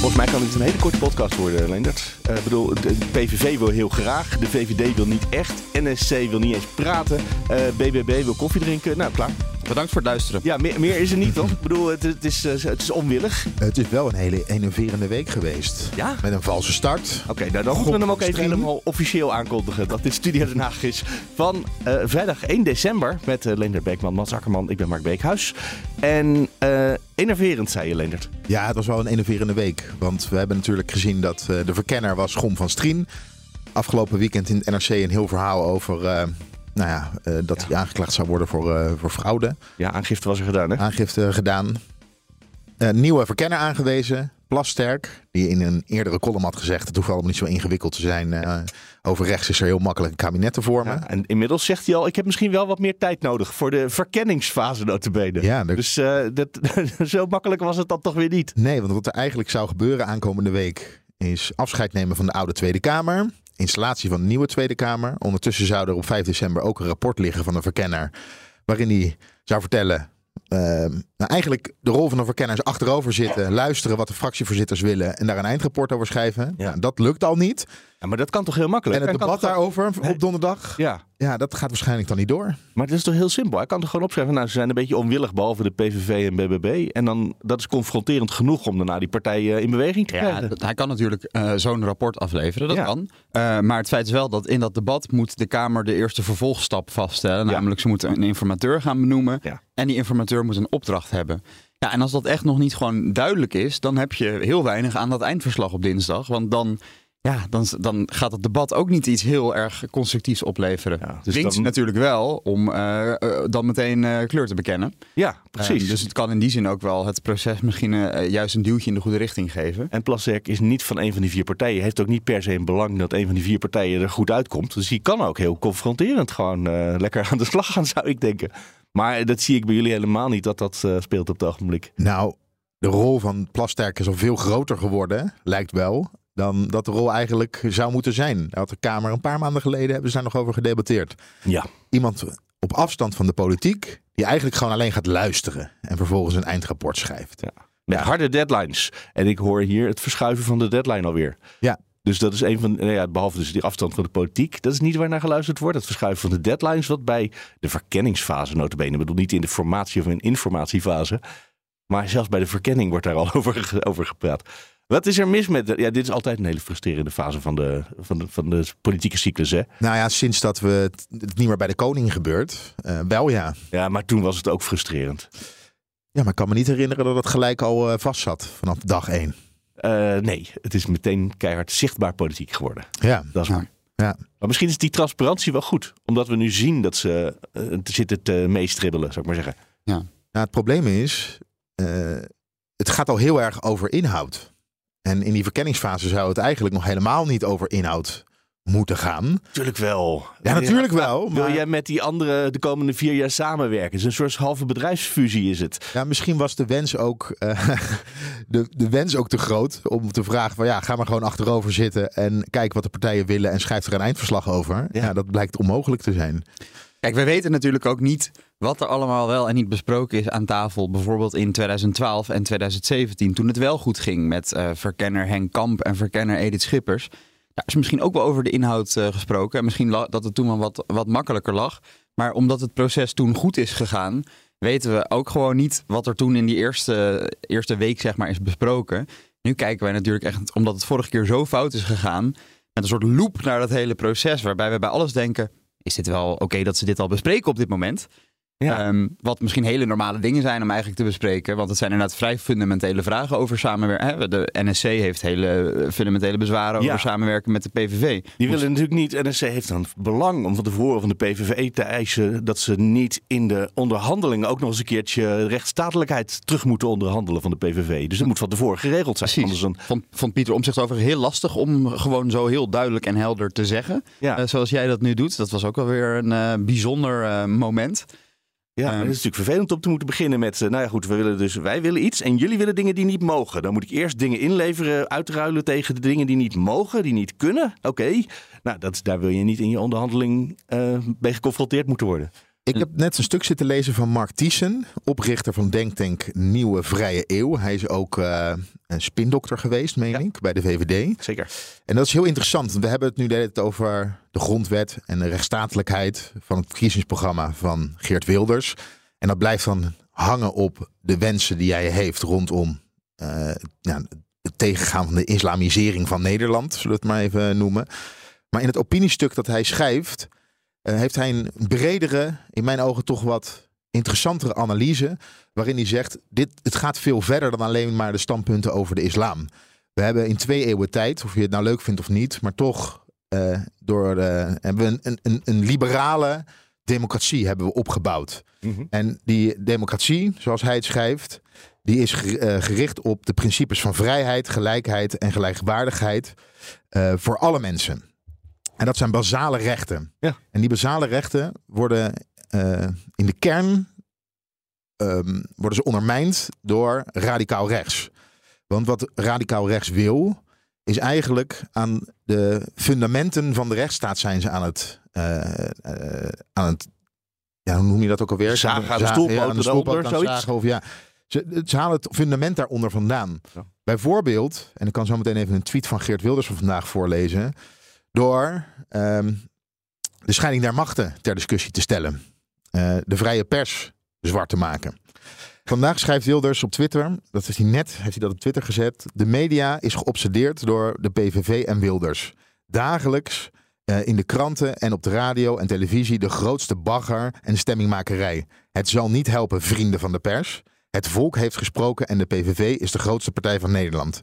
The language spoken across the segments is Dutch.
Volgens mij kan dit een hele korte podcast worden, Leendert. Eh, Ik bedoel, de PVV wil heel graag, de VVD wil niet echt, NSC wil niet eens praten, eh, BBB wil koffie drinken. Nou, klaar. Bedankt voor het luisteren. Ja, meer, meer is er niet, toch? Ik bedoel, het, het is, eh, het is onwillig. Het is wel een hele enerverende week geweest. Ja? Met een valse start. Oké, nou dan moeten we hem ook even helemaal officieel aankondigen dat dit Studio Den Haag is van eh, vrijdag 1 december met uh, Leendert Beekman, Mats Akkerman, ik ben Mark Beekhuis. En eh enerverend, zei je Leendert. Ja, het was wel een enerverende week. Want we hebben natuurlijk gezien dat eh, de verkenner was Gom van Strien. Afgelopen weekend in het NRC een heel verhaal over eh, nou ja, eh, dat hij aangeklaagd zou worden voor, eh, voor fraude. Ja, aangifte was er gedaan, hè? Aangifte gedaan. Eh, nieuwe verkenner aangewezen. Plasterk, die in een eerdere column had gezegd... het hoeft allemaal niet zo ingewikkeld te zijn. over rechts is er heel makkelijk een kabinet te vormen. Ja, en inmiddels zegt hij al, ik heb misschien wel wat meer tijd nodig voor de verkenningsfase notabene. Ja, Dus dat, zo makkelijk was het dan toch weer niet. Nee, want wat er eigenlijk zou gebeuren aankomende week is afscheid nemen van de oude Tweede Kamer. Installatie van de nieuwe Tweede Kamer. Ondertussen zou er op 5 december ook een rapport liggen van de verkenner. Waarin hij zou vertellen. eh, nou eigenlijk de rol van de verkenner is achterover zitten, luisteren wat de fractievoorzitters willen en daar een eindrapport over schrijven. Ja. Nou, dat lukt al niet. Ja, maar dat kan toch heel makkelijk? En het debat toch- daarover op donderdag, Ja, ja, dat gaat waarschijnlijk dan niet door. maar het is toch heel simpel. Hij kan toch gewoon opschrijven, nou, ze zijn een beetje onwillig, behalve de PVV en BBB. En dan, dat is confronterend genoeg om daarna die partij eh, in beweging te Ja, krijgen. dat- hij kan natuurlijk eh, zo'n rapport afleveren, dat Ja. kan. Eh, maar het feit is wel dat in dat debat moet de Kamer de eerste vervolgstap vaststellen. Ja. Namelijk, ze moeten een informateur gaan benoemen. Ja. En die informateur moet een opdracht hebben. Ja, en als dat echt nog niet gewoon duidelijk is, dan heb je heel weinig aan dat eindverslag op dinsdag. Want dan, ja, dan, dan gaat het debat ook niet iets heel erg constructiefs opleveren. Ja, dus dan- natuurlijk wel om eh, eh, dan meteen eh, kleur te bekennen. Ja, precies. Dus het kan in die zin ook wel het proces misschien juist een duwtje in de goede richting geven. En Plasterk is niet van een van die vier partijen. Heeft ook niet per se een belang dat een van die vier partijen er goed uitkomt. Dus die kan ook heel confronterend gewoon lekker aan de slag gaan, zou ik denken. Maar dat zie ik bij jullie helemaal niet dat dat eh, speelt op het ogenblik. Nou, de rol van Plasterk is al veel groter geworden, lijkt wel, dan dat de rol eigenlijk zou moeten zijn. Daar had de Kamer een paar maanden geleden hebben ze daar nog over gedebatteerd. Ja, Iemand op afstand van de politiek, die eigenlijk gewoon alleen gaat luisteren en vervolgens een eindrapport schrijft. met harde deadlines. En ik hoor hier het verschuiven van de deadline alweer. Ja. Dus dat is een van, nou ja, behalve dus die afstand van de politiek, dat is niet waar naar geluisterd wordt. Het verschuiven van de deadlines, wat bij de verkenningsfase notabene, ik bedoel niet in de formatie of in informatiefase, maar zelfs bij de verkenning wordt daar al over, over gepraat. Wat is er mis met, de- ja, dit is altijd een hele frustrerende fase van de, van de, van de politieke cyclus, hè? Nou ja, sinds dat we het, het niet meer bij de koning gebeurt, eh, wel ja. Ja, maar toen was het ook frustrerend. Ja, maar ik kan me niet herinneren dat het gelijk al eh, vast zat vanaf dag één. Eh, nee, het is meteen keihard zichtbaar politiek geworden. Ja, Dat is Ja. waar. ja. Maar misschien is die transparantie wel goed. Omdat we nu zien dat ze te zitten te meestribbelen, zou ik maar zeggen. Nou, het probleem is, eh, het gaat al heel erg over inhoud. En in die verkenningsfase zou het eigenlijk nog helemaal niet over inhoud moeten gaan. Natuurlijk wel. Ja, natuurlijk wel. Wil jij met die andere de komende vier jaar samenwerken? Het is een soort halve bedrijfsfusie is het. ja, misschien was de wens ook, eh, de, de wens ook te groot om te vragen van ja, ga maar gewoon achterover zitten en kijk wat de partijen willen en schrijf er een eindverslag over. Ja. Ja, dat blijkt onmogelijk te zijn. Kijk, we weten natuurlijk ook niet wat er allemaal wel en niet besproken is aan tafel. Bijvoorbeeld in 2012 en 2017, toen het wel goed ging met eh, verkenner Henk Kamp en verkenner Edith Schippers. Daar is misschien ook wel over de inhoud eh, gesproken. En misschien dat het toen wel wat, wat makkelijker lag. Maar omdat het proces toen goed is gegaan, weten we ook gewoon niet wat er toen in die eerste, eerste week zeg maar, is besproken. Nu kijken wij natuurlijk echt, omdat het vorige keer zo fout is gegaan, met een soort loop naar dat hele proces. Waarbij we bij alles denken, is dit wel oké dat ze dit al bespreken op dit moment? Ja. Ehm, wat misschien hele normale dingen zijn om eigenlijk te bespreken. Want het zijn inderdaad vrij fundamentele vragen over samenwerken. De NSC heeft hele eh, fundamentele bezwaren Ja. over samenwerken met de PVV. Die willen natuurlijk niet. NSC heeft dan belang om van tevoren van de PVV te eisen dat ze niet in de onderhandelingen ook nog eens een keertje rechtsstatelijkheid terug moeten onderhandelen van de PVV. Dus dat moet van tevoren geregeld zijn. Precies. Anders dan, Vond, vond Pieter Omzicht over heel lastig om gewoon zo heel duidelijk en helder te zeggen. ja, Eh, zoals jij dat nu doet. Dat was ook wel weer een eh, bijzonder eh, moment. Ja, ehm, het is natuurlijk vervelend om te moeten beginnen met. eh, nou ja, goed, we willen dus, wij willen iets en jullie willen dingen die niet mogen. Dan moet ik eerst dingen inleveren, uitruilen tegen de dingen die niet mogen, die niet kunnen. Oké, nou, dat, daar wil je niet in je onderhandeling eh mee geconfronteerd moeten worden. Ik heb net een stuk zitten lezen van Mark Thiessen, oprichter van Denktank Nieuwe Vrije Eeuw. Hij is ook eh, een spindokter geweest, meen Ja. ik, bij de VVD. Zeker. En dat is heel interessant. We hebben het nu tijd over de grondwet en de rechtsstatelijkheid van het verkiezingsprogramma van Geert Wilders. En dat blijft dan hangen op de wensen die jij heeft rondom eh, ja, het tegengaan van de islamisering van Nederland, zullen we het maar even noemen. Maar in het opiniestuk dat hij schrijft, heeft hij een bredere, in mijn ogen toch wat interessantere analyse. Waarin hij zegt, dit, het gaat veel verder dan alleen maar de standpunten over de islam. We hebben in twee eeuwen tijd, of je het nou leuk vindt of niet, maar toch eh, door de, hebben we een, een, een liberale democratie hebben we opgebouwd. Mhm. En die democratie, zoals hij het schrijft, die is ger- eh, gericht op de principes van vrijheid, gelijkheid en gelijkwaardigheid eh, voor alle mensen. En dat zijn basale rechten. Ja. En die basale rechten worden eh, in de kern ehm, worden ze ondermijnd door radicaal rechts. Want wat radicaal rechts wil, is eigenlijk aan de fundamenten van de rechtsstaat zijn ze aan het, eh, eh, aan het ja, hoe noem je dat ook alweer? Zagen aan de stoelpoten ja, aan de zoiets? of ja. Ze, ze halen het fundament daaronder vandaan. Ja. Bijvoorbeeld, en ik kan zo meteen even een tweet van Geert Wilders van vandaag voorlezen. Door ehm, de scheiding der machten ter discussie te stellen. Eh, de vrije pers zwart te maken. Vandaag schrijft Wilders op Twitter, dat heeft hij net heeft hij dat op Twitter gezet. De media is geobsedeerd door de PVV en Wilders. Dagelijks eh, in de kranten en op de radio en televisie de grootste bagger en stemmingmakerij. Het zal niet helpen, vrienden van de pers. Het volk heeft gesproken en de PVV is de grootste partij van Nederland.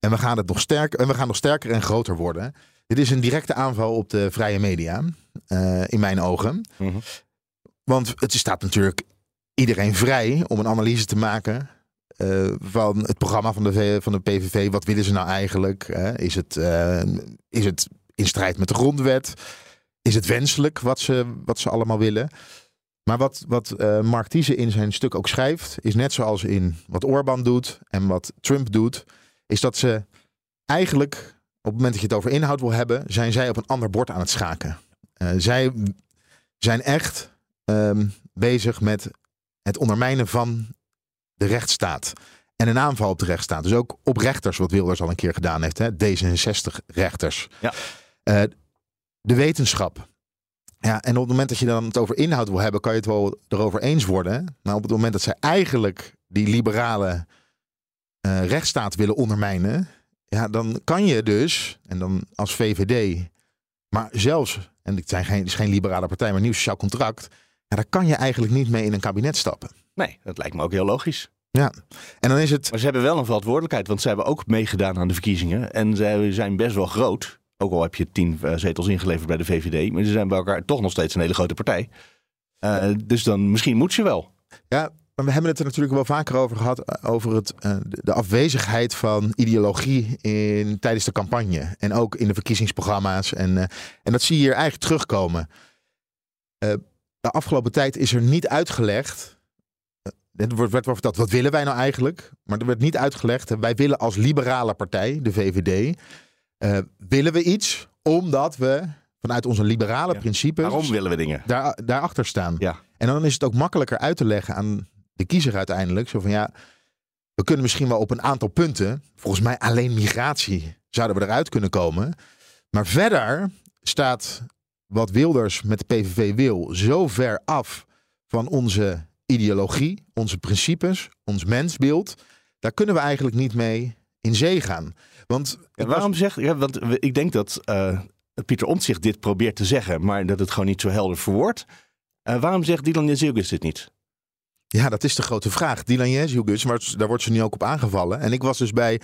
En we gaan, het nog, sterker, en we gaan nog sterker en groter worden. Dit is een directe aanval op de vrije media, eh, in mijn ogen. Mhm. Want het staat natuurlijk iedereen vrij om een analyse te maken eh, van het programma van de, van de PVV. Wat willen ze nou eigenlijk? is, het, eh, is het in strijd met de grondwet? Is het wenselijk wat ze, wat ze allemaal willen? Maar wat, wat Mark Thiessen in zijn stuk ook schrijft, is net zoals in wat Orbán doet en wat Trump doet, is dat ze eigenlijk, het moment dat je het over inhoud wil hebben, zijn zij op een ander bord aan het schaken. Eh, zij zijn echt ehm, bezig met het ondermijnen van de rechtsstaat. En een aanval op de rechtsstaat. Dus ook op rechters, wat Wilders al een keer gedaan heeft. Hè? D66-rechters. Ja. Eh, de wetenschap. Ja, en op het moment dat je dan het over inhoud wil hebben, kan je het wel erover eens worden. Maar op het moment dat zij eigenlijk die liberale eh, rechtsstaat willen ondermijnen, ja, dan kan je dus, en dan als VVD, maar zelfs, en het zijn geen, het is geen liberale partij, maar nieuw sociaal contract, ja, daar kan je eigenlijk niet mee in een kabinet stappen. Nee, dat lijkt me ook heel logisch. Ja, en dan is het. Maar ze hebben wel een verantwoordelijkheid, want ze hebben ook meegedaan aan de verkiezingen. En ze zijn best wel groot. Ook al heb je tien eh, zetels ingeleverd bij de VVD. Maar ze zijn bij elkaar toch nog steeds een hele grote partij. Eh, dus dan misschien moet ze wel. Ja, maar we hebben het er natuurlijk wel vaker over gehad. eh, Over het, eh, de afwezigheid van ideologie in, tijdens de campagne. En ook in de verkiezingsprogramma's. En, eh, en dat zie je hier eigenlijk terugkomen. De afgelopen tijd is er niet uitgelegd. Het werd wel verteld, wat willen wij nou eigenlijk? Maar er werd niet uitgelegd. Wij willen als liberale partij, de VVD, willen we iets omdat we vanuit onze liberale Ja. principes Waarom willen we dingen? daar, daarachter staan. Ja. En dan is het ook makkelijker uit te leggen aan de kiezer uiteindelijk. Zo van ja, we kunnen misschien wel op een aantal punten, volgens mij alleen migratie, zouden we eruit kunnen komen. Maar verder staat wat Wilders met de PVV wil zo ver af van onze ideologie, onze principes, ons mensbeeld. Daar kunnen we eigenlijk niet mee in zee gaan. Want waarom zegt... Ja, want ik denk dat eh, Pieter Omtzigt dit probeert te zeggen, maar dat het gewoon niet zo helder verwoordt. Uh, waarom zegt Dylan Jezielgus dit niet? Ja, dat is de grote vraag. Dylan Jezielgus, daar wordt ze nu ook op aangevallen. En ik was dus bij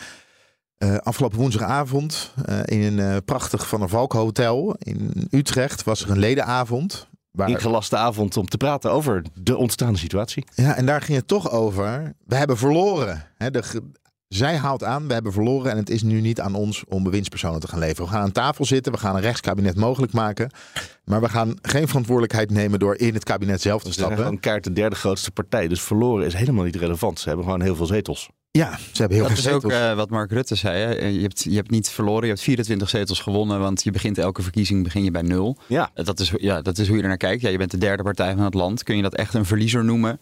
uh, afgelopen woensdagavond uh, in een prachtig Van der Valk hotel in Utrecht was er een ledenavond. Waar... Ingelaste avond om te praten over de ontstaande situatie. Ja, en daar ging het toch over. We hebben verloren. Hè, de, zij haalt aan, we hebben verloren en het is nu niet aan ons om bewindspersonen te gaan leveren. We gaan aan tafel zitten, we gaan een rechtskabinet mogelijk maken. Maar we gaan geen verantwoordelijkheid nemen door in het kabinet zelf te stappen. Ze zijn gewoon kaart de derde grootste partij. Dus verloren is helemaal niet relevant. Ze hebben gewoon heel veel zetels. Ja, ze hebben heel dat veel zetels. Dat is ook uh, wat Mark Rutte zei. Hè? Je, hebt, je hebt niet verloren, je hebt 24 zetels gewonnen. Want je begint elke verkiezing begin je bij nul. Ja. Dat, is, ja, dat is hoe je er naar kijkt. Ja, je bent de derde partij van het land. Kun je dat echt een verliezer noemen?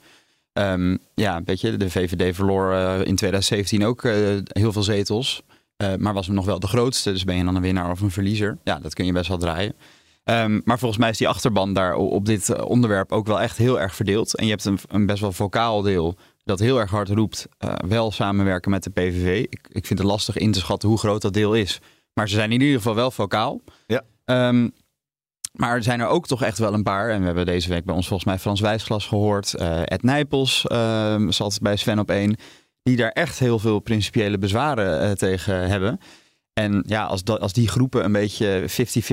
Um, ja, weet je, de VVD verloor uh, in 2017 ook uh, heel veel zetels. Uh, maar was hem nog wel de grootste. Dus ben je dan een winnaar of een verliezer? Ja, dat kun je best wel draaien. Um, maar volgens mij is die achterban daar op dit onderwerp ook wel echt heel erg verdeeld. En je hebt een, een best wel vocaal deel dat heel erg hard roept. wel samenwerken met de PVV. Ik, ik vind het lastig in te schatten hoe groot dat deel is. Maar ze zijn in ieder geval wel vocaal. Ja. Um, maar er zijn er ook toch echt wel een paar. En we hebben deze week bij ons volgens mij Frans Wijsglas gehoord. Uh, Ed Nijpels uh, zat bij Sven op één. Die daar echt heel veel principiële bezwaren uh, tegen hebben. En ja, als, dat, als die groepen een beetje 50-50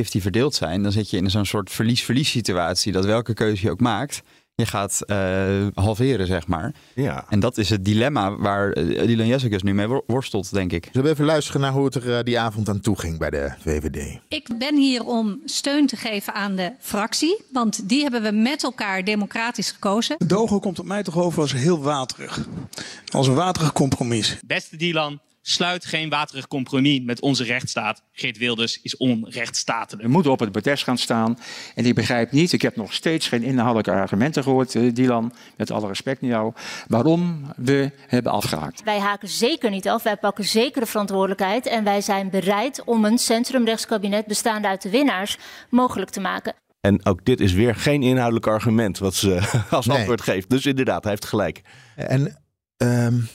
verdeeld zijn, dan zit je in zo'n soort verlies-verlies situatie. Dat welke keuze je ook maakt, je gaat uh, halveren, zeg maar. Ja. En dat is het dilemma waar uh, Dylan Jessicus nu mee worstelt, denk ik. Zullen we even luisteren naar hoe het er uh, die avond aan toe ging bij de VVD? Ik ben hier om steun te geven aan de fractie, want die hebben we met elkaar democratisch gekozen. Dogo komt op mij toch over als heel waterig. Als een waterig compromis. Beste Dylan, sluit geen waterig compromis met onze rechtsstaat. Geert Wilders is onrechtsstatelijk. We moeten op het protest gaan staan. En ik begrijp niet, ik heb nog steeds geen inhoudelijke argumenten gehoord, uh, Dylan, met alle respect naar jou, waarom we hebben afgehaakt. Wij haken zeker niet af, wij pakken zeker de verantwoordelijkheid en wij zijn bereid om een centrumrechtskabinet bestaande uit de winnaars mogelijk te maken. En ook dit is weer geen inhoudelijk argument wat ze als nee. antwoord geeft. Dus inderdaad, hij heeft gelijk. En um,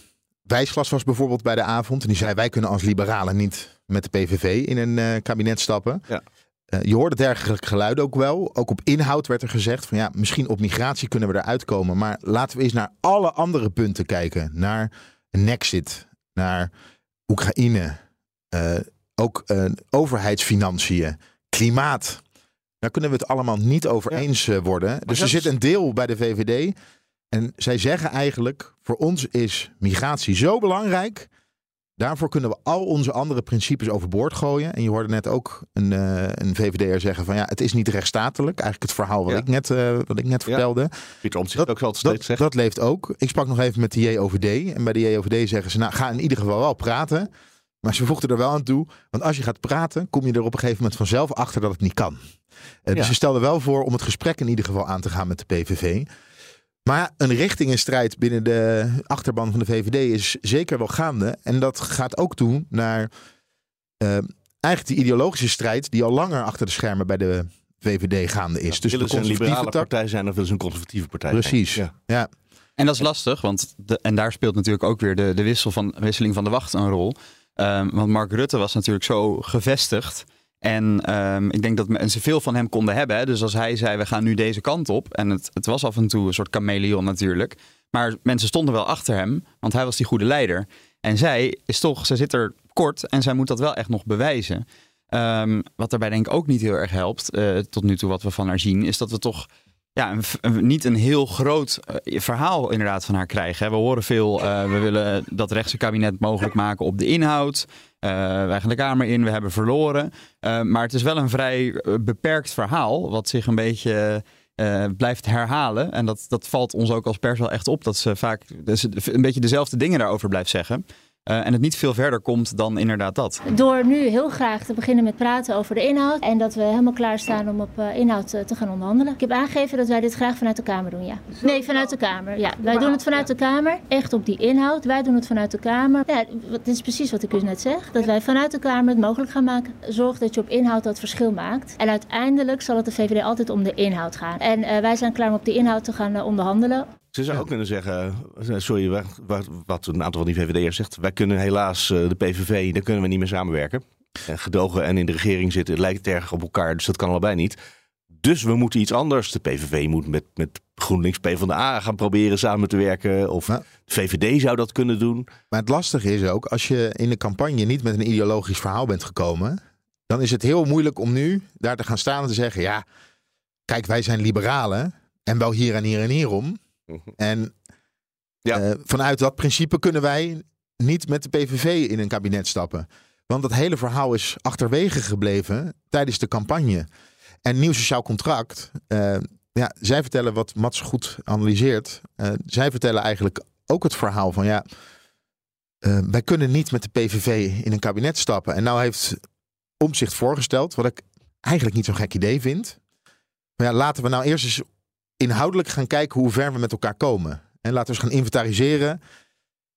Wijsglas was bijvoorbeeld bij de avond. En die zei: Wij kunnen als liberalen niet met de PVV in een uh, kabinet stappen. Ja. Uh, je hoorde dergelijke geluiden ook wel. Ook op inhoud werd er gezegd: van ja, misschien op migratie kunnen we eruit komen. Maar laten we eens naar alle andere punten kijken. Naar een Nexit, naar Oekraïne, uh, ook overheidsfinanciën, klimaat. Daar kunnen we het allemaal niet over ja. eens worden. Maar dus er zit een deel bij de VVD en zij zeggen eigenlijk, voor ons is migratie zo belangrijk. Daarvoor kunnen we al onze andere principes overboord gooien. En je hoorde net ook een, uh, een VVD'er zeggen van ja, het is niet rechtsstatelijk. Eigenlijk het verhaal wat ja. ik net, uh, wat ik net ja. vertelde. Pieter Omtzigt ook wel steeds dat, dat leeft ook. Ik sprak nog even met de JOVD. En bij de JOVD zeggen ze, nou ga in ieder geval wel praten. Maar ze voegden er wel aan toe. Want als je gaat praten, kom je er op een gegeven moment vanzelf achter dat het niet kan. Uh, dus ze stelden wel voor om het gesprek in ieder geval aan te gaan met de PVV. Maar een richtingenstrijd binnen de achterban van de VVD is zeker wel gaande. En dat gaat ook toe naar uh, eigenlijk die ideologische strijd die al langer achter de schermen bij de VVD gaande is. Ja, dus willen ze een liberale partij zijn of willen ze een conservatieve partij Precies, zijn? ja. ja. En dat is lastig, want de, en daar speelt natuurlijk ook weer de, de wissel van, wisseling van de wacht een rol. Um, want Mark Rutte was natuurlijk zo gevestigd. En um, ik denk dat mensen veel van hem konden hebben. Dus als hij zei, we gaan nu deze kant op. En het, het was af en toe een soort chameleon natuurlijk. Maar mensen stonden wel achter hem, want hij was die goede leider. En zij is toch, zij zit er kort en zij moet dat wel echt nog bewijzen. Um, wat daarbij denk ik ook niet heel erg helpt, uh, tot nu toe wat we van haar zien, is dat we toch ja, een, niet een heel groot uh, verhaal inderdaad van haar krijgen. We horen veel, uh, we willen dat rechtse kabinet mogelijk maken op de inhoud. Uh, wij gaan de Kamer in, we hebben verloren. Maar het is wel een vrij beperkt verhaal, wat zich een beetje blijft herhalen. En dat, dat valt ons ook als pers wel echt op, dat ze vaak een beetje dezelfde dingen daarover blijft zeggen. Uh, en het niet veel verder komt dan inderdaad dat. Door nu heel graag te beginnen met praten over de inhoud. En dat we helemaal klaarstaan om op uh, inhoud uh, te gaan onderhandelen. Ik heb aangegeven dat wij dit graag vanuit de Kamer doen, ja. Nee, vanuit de Kamer. Ja, wij doen het vanuit de Kamer. Echt op die inhoud. Wij doen het vanuit de Kamer. Ja, dit is precies wat ik u net zeg. Dat wij vanuit de Kamer het mogelijk gaan maken. Zorg dat je op inhoud dat verschil maakt. En uiteindelijk zal het de VVD altijd om de inhoud gaan. En wij zijn klaar om op die inhoud te gaan onderhandelen. Ze zou ook kunnen zeggen, sorry, wat, wat een aantal van die VVD'ers zegt. Wij kunnen helaas de PVV, daar kunnen we niet meer samenwerken. En gedogen en in de regering zitten lijkt het erg op elkaar, dus dat kan allebei niet. Dus we moeten iets anders. De PVV moet met, met GroenLinks PvdA gaan proberen samen te werken. Of Nou. de VVD zou dat kunnen doen. Maar het lastige is ook, als je in de campagne niet met een ideologisch verhaal bent gekomen, dan is het heel moeilijk om nu daar te gaan staan en te zeggen, ja, kijk, wij zijn liberalen en wel hier en hier en hierom. En Ja. eh, vanuit dat principe kunnen wij niet met de PVV in een kabinet stappen. Want dat hele verhaal is achterwege gebleven tijdens de campagne. En nieuw sociaal contract, eh, ja, zij vertellen wat Mats goed analyseert. eh, zij vertellen eigenlijk ook het verhaal van ja, wij kunnen niet met de PVV in een kabinet stappen. En nou heeft Omzicht voorgesteld, wat ik eigenlijk niet zo'n gek idee vind. Maar ja, laten we nou eerst eens inhoudelijk gaan kijken hoe ver we met elkaar komen. En laten we eens gaan inventariseren.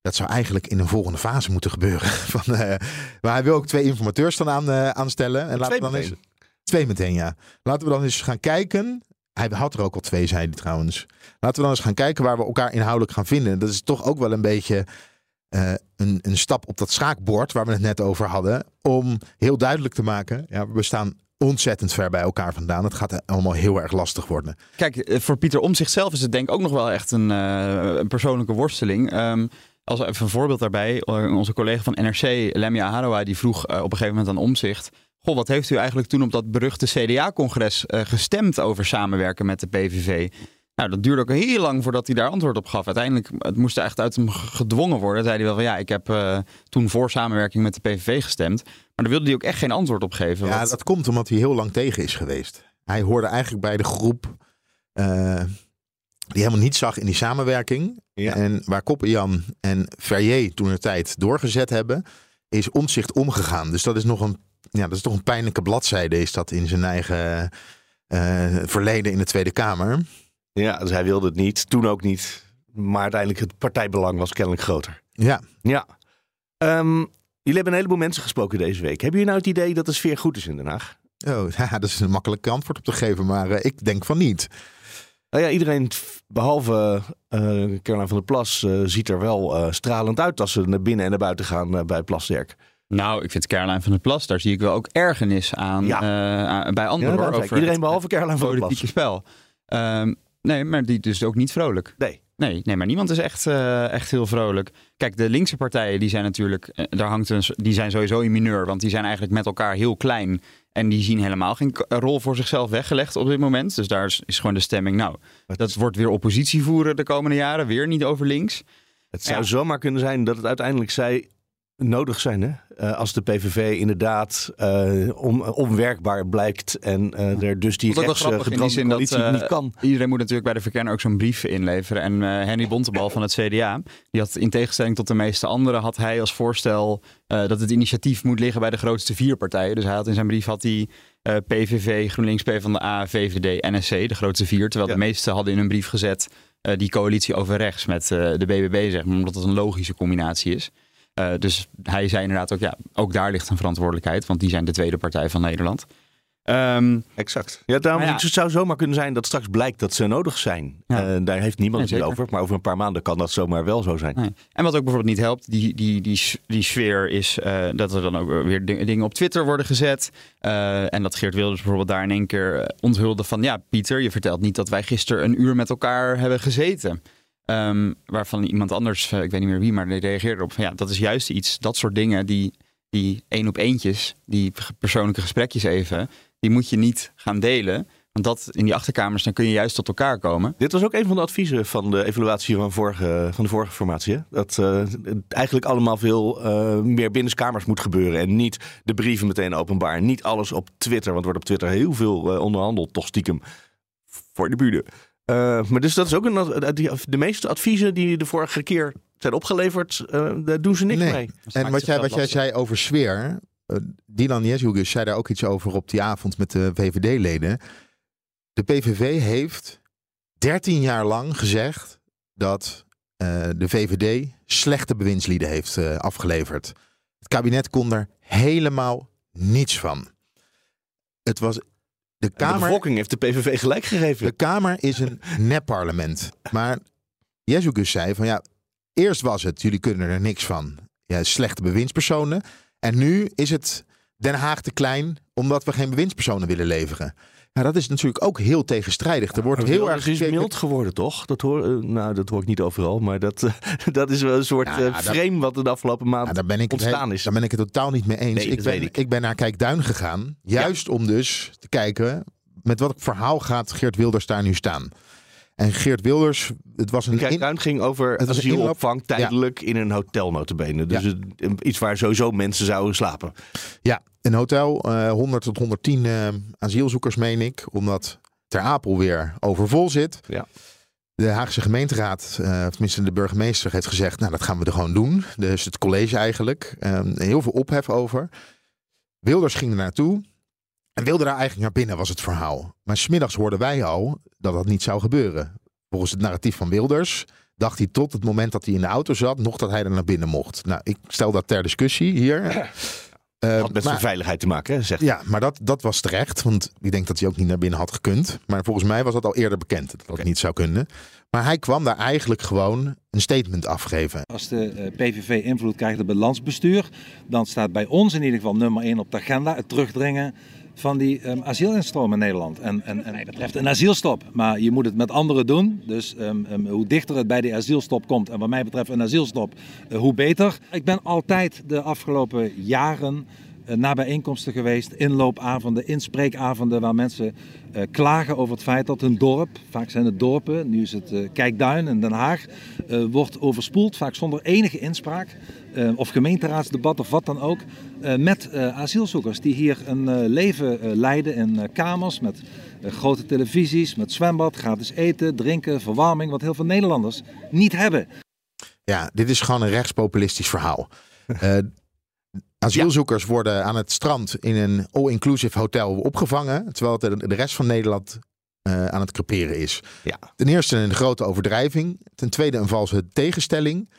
Dat zou eigenlijk in een volgende fase moeten gebeuren. Van, eh, maar hij wil ook twee informateurs dan aan, eh, aanstellen. En laten we dan eens, meteen. twee meteen, ja. Laten we dan eens gaan kijken. Hij had er ook al twee, zei hij trouwens. Laten we dan eens gaan kijken waar we elkaar inhoudelijk gaan vinden. Dat is toch ook wel een beetje eh, een, een stap op dat schaakbord waar we het net over hadden. Om heel duidelijk te maken, ja, we staan ontzettend ver bij elkaar vandaan. Het gaat allemaal heel erg lastig worden. Kijk, eh, voor Pieter om zichzelf is het denk ik ook nog wel echt een, eh, een persoonlijke worsteling. Ehm, als even een voorbeeld daarbij. eh, Onze collega van NRC, Lemia Harawa, die vroeg op een gegeven moment aan Omzicht. Goh, wat heeft u eigenlijk toen op dat beruchte CDA-congres gestemd over samenwerken met de PVV? Nou, dat duurde ook heel lang voordat hij daar antwoord op gaf. Uiteindelijk, het moest echt uit hem gedwongen worden. Zei hij wel van ja, ik heb eh, toen voor samenwerking met de PVV gestemd. Maar daar wilde hij ook echt geen antwoord op geven. Ja, wat- dat komt omdat hij heel lang tegen is geweest. Hij hoorde eigenlijk bij de groep eh, die helemaal niet zag in die samenwerking. Ja. En waar Koppenjan en Verrier toen de tijd doorgezet hebben, is omzicht omgegaan. Dus dat is nog een, ja, dat is toch een pijnlijke bladzijde, is dat in zijn eigen eh, verleden in de Tweede Kamer. Ja, dus hij wilde het niet. Toen ook niet. Maar uiteindelijk het partijbelang was kennelijk groter. Ja, Ja. Ehm, jullie hebben een heleboel mensen gesproken deze week. Hebben jullie nou het idee dat de sfeer goed is in Den Haag? oh, ja, dat is een makkelijk antwoord op te geven, maar eh, ik denk van niet. Nou ja, iedereen, behalve eh Caroline van der Plas, eh, ziet er wel eh, stralend uit als ze naar binnen en naar buiten gaan bij Plasterk. Nou, ik vind Caroline van der Plas, daar zie ik wel ook ergernis aan Ja. eh, aan- bij anderen. Ja, hoor, over iedereen het behalve Caroline van der Plas. spel. Ehm, nee, maar die dus ook niet vrolijk. Nee. Nee, nee, maar niemand is echt, eh, echt heel vrolijk. Kijk, de linkse partijen, die zijn natuurlijk, eh, daar hangt een, die zijn sowieso in mineur, want die zijn eigenlijk met elkaar heel klein. En die zien helemaal geen rol voor zichzelf weggelegd op dit moment. Dus daar is, is gewoon de stemming, nou, dat wordt weer oppositie voeren de komende jaren, weer niet over links. Het zou Ja. zomaar kunnen zijn dat het uiteindelijk zij nodig zijn. Hè? Eh, als de PVV inderdaad on- onwerkbaar blijkt en eh, er dus die rechtse in zin dat niet kan. iedereen moet natuurlijk bij de verkenner ook zo'n brief inleveren. En Henry Bontebal van het CDA, die had in tegenstelling tot de meeste anderen, had hij als voorstel dat het initiatief moet liggen bij de grootste vier partijen. Dus hij had in zijn brief had hij PVV, GroenLinks, PvdA, VVD, NSC, de grootste vier. Terwijl Ja. de meeste hadden in hun brief gezet die coalitie over rechts met de BBB, zeg maar, omdat het een logische combinatie is. Eh, dus hij zei inderdaad ook, ja, ook daar ligt een verantwoordelijkheid, want die zijn de tweede partij van Nederland. Ehm, Exact. Ja, daarom, ja. Het zou zomaar kunnen zijn dat straks blijkt dat ze nodig zijn. Ja. Eh, daar heeft niemand het over. Maar over een paar maanden kan dat zomaar wel zo zijn. Nee. En wat ook bijvoorbeeld niet helpt, die, die, die, die sfeer is eh, dat er dan ook weer di- dingen op Twitter worden gezet. Eh, en dat Geert Wilders bijvoorbeeld daar in één keer onthulde van... ja, Pieter, je vertelt niet dat wij gisteren een uur met elkaar hebben gezeten. Ehm, waarvan iemand anders, eh, ik weet niet meer wie, maar die reageerde van... ja, dat is juist iets, dat soort dingen, die, die één op eentjes, die persoonlijke gesprekjes even... die moet je niet gaan delen. Want dat in die achterkamers, dan kun je juist tot elkaar komen. Dit was ook een van de adviezen van de evaluatie van, vorige, van de vorige formatie. Dat het eigenlijk allemaal veel eh, meer binnenskamers moet gebeuren. En niet de brieven meteen openbaar. Niet alles op Twitter. Want er wordt op Twitter heel veel onderhandeld, toch stiekem. Voor de buren. Eh, maar dus dat is ook een. die- De meeste adviezen die de vorige keer zijn opgeleverd, eh, daar doen ze niks Nee. mee. En wat jij, wat jij zei over sfeer. eh, Dylan Jeshugus zei daar ook iets over op die avond met de VVD-leden. De PVV heeft 13 jaar lang gezegd dat eh, de VVD slechte bewindslieden heeft eh, afgeleverd. Het kabinet kon er helemaal niets van. Het was de Kamer. bevolking heeft de PVV gelijk gegeven. De Kamer is een nep-parlement. Maar Jezus zei van ja, eerst was het, jullie kunnen er niks van. Ja, slechte bewindspersonen. En nu is het Den Haag te klein omdat we geen bewindspersonen willen leveren. Ja, dat is natuurlijk ook heel tegenstrijdig. Er wordt heel erg is gekeken- mild geworden, toch? Dat hoor, eh, nou, dat hoor ik niet overal, maar dat, dat is wel een soort Ja, eh, dat- frame wat de afgelopen maand daar ben ik ontstaan is. Daar ben ik het totaal niet mee eens. Nee, ik, ben, weet ik. ik. ben naar Kijkduin gegaan. Juist om dus te kijken met wat verhaal gaat Geert Wilders daar nu staan. En Geert Wilders, het was een... Kijk, in- Duin ging over Het asielopvang tijdelijk in een hotel notabene. Dus het- iets waar sowieso mensen zouden slapen. Ja, een hotel, eh 100 tot 110 eh, asielzoekers meen ik, omdat Ter Apel weer overvol zit. Ja. De Haagse gemeenteraad, eh, of tenminste de burgemeester, heeft gezegd, nou dat gaan we er gewoon doen. Dus het college eigenlijk. Eh, heel veel ophef over. Wilders ging er naartoe en wilde daar eigenlijk naar binnen, was het verhaal. Maar smiddags hoorden wij al dat dat niet zou gebeuren. Volgens het narratief van Wilders dacht hij tot het moment dat hij in de auto zat, nog dat hij er naar binnen mocht. Nou, ik stel dat ter discussie hier. Eh, Had met zijn maar- veiligheid te maken, hè, zegt ja, maar dat, dat was terecht. Want ik denk dat hij ook niet naar binnen had gekund. Maar volgens mij was dat al eerder bekend dat dat niet zou kunnen. Maar hij kwam daar eigenlijk gewoon een statement afgeven. Als de eh, PVV invloed krijgt op het landsbestuur, dan staat bij ons in ieder geval nummer 1 op de agenda het terugdringen van die ehm, asielinstroom in Nederland. En, en, en dat betreft een asielstop. Maar je moet het met anderen doen. Dus ehm, ehm, hoe dichter het bij die asielstop komt, en wat mij betreft een asielstop, eh, hoe beter. Ik ben altijd de afgelopen jaren eh, naar bijeenkomsten geweest, inloopavonden, inspreekavonden, waar mensen eh, klagen over het feit dat hun dorp, vaak zijn het dorpen, nu is het Kijkduin in Den Haag, wordt overspoeld, vaak zonder enige inspraak, of gemeenteraadsdebat of wat dan ook, eh, met eh, asielzoekers die hier een eh, leven eh, leiden in eh, kamers met eh, grote televisies, met zwembad, gratis eten, drinken, verwarming, wat heel veel Nederlanders niet hebben. Ja, dit is gewoon een rechtspopulistisch verhaal. Eh, asielzoekers worden aan het strand in een all-inclusive hotel opgevangen. Terwijl het de rest van Nederland eh, aan het creperen is. Ja. Ten eerste een grote overdrijving. Ten tweede een valse tegenstelling.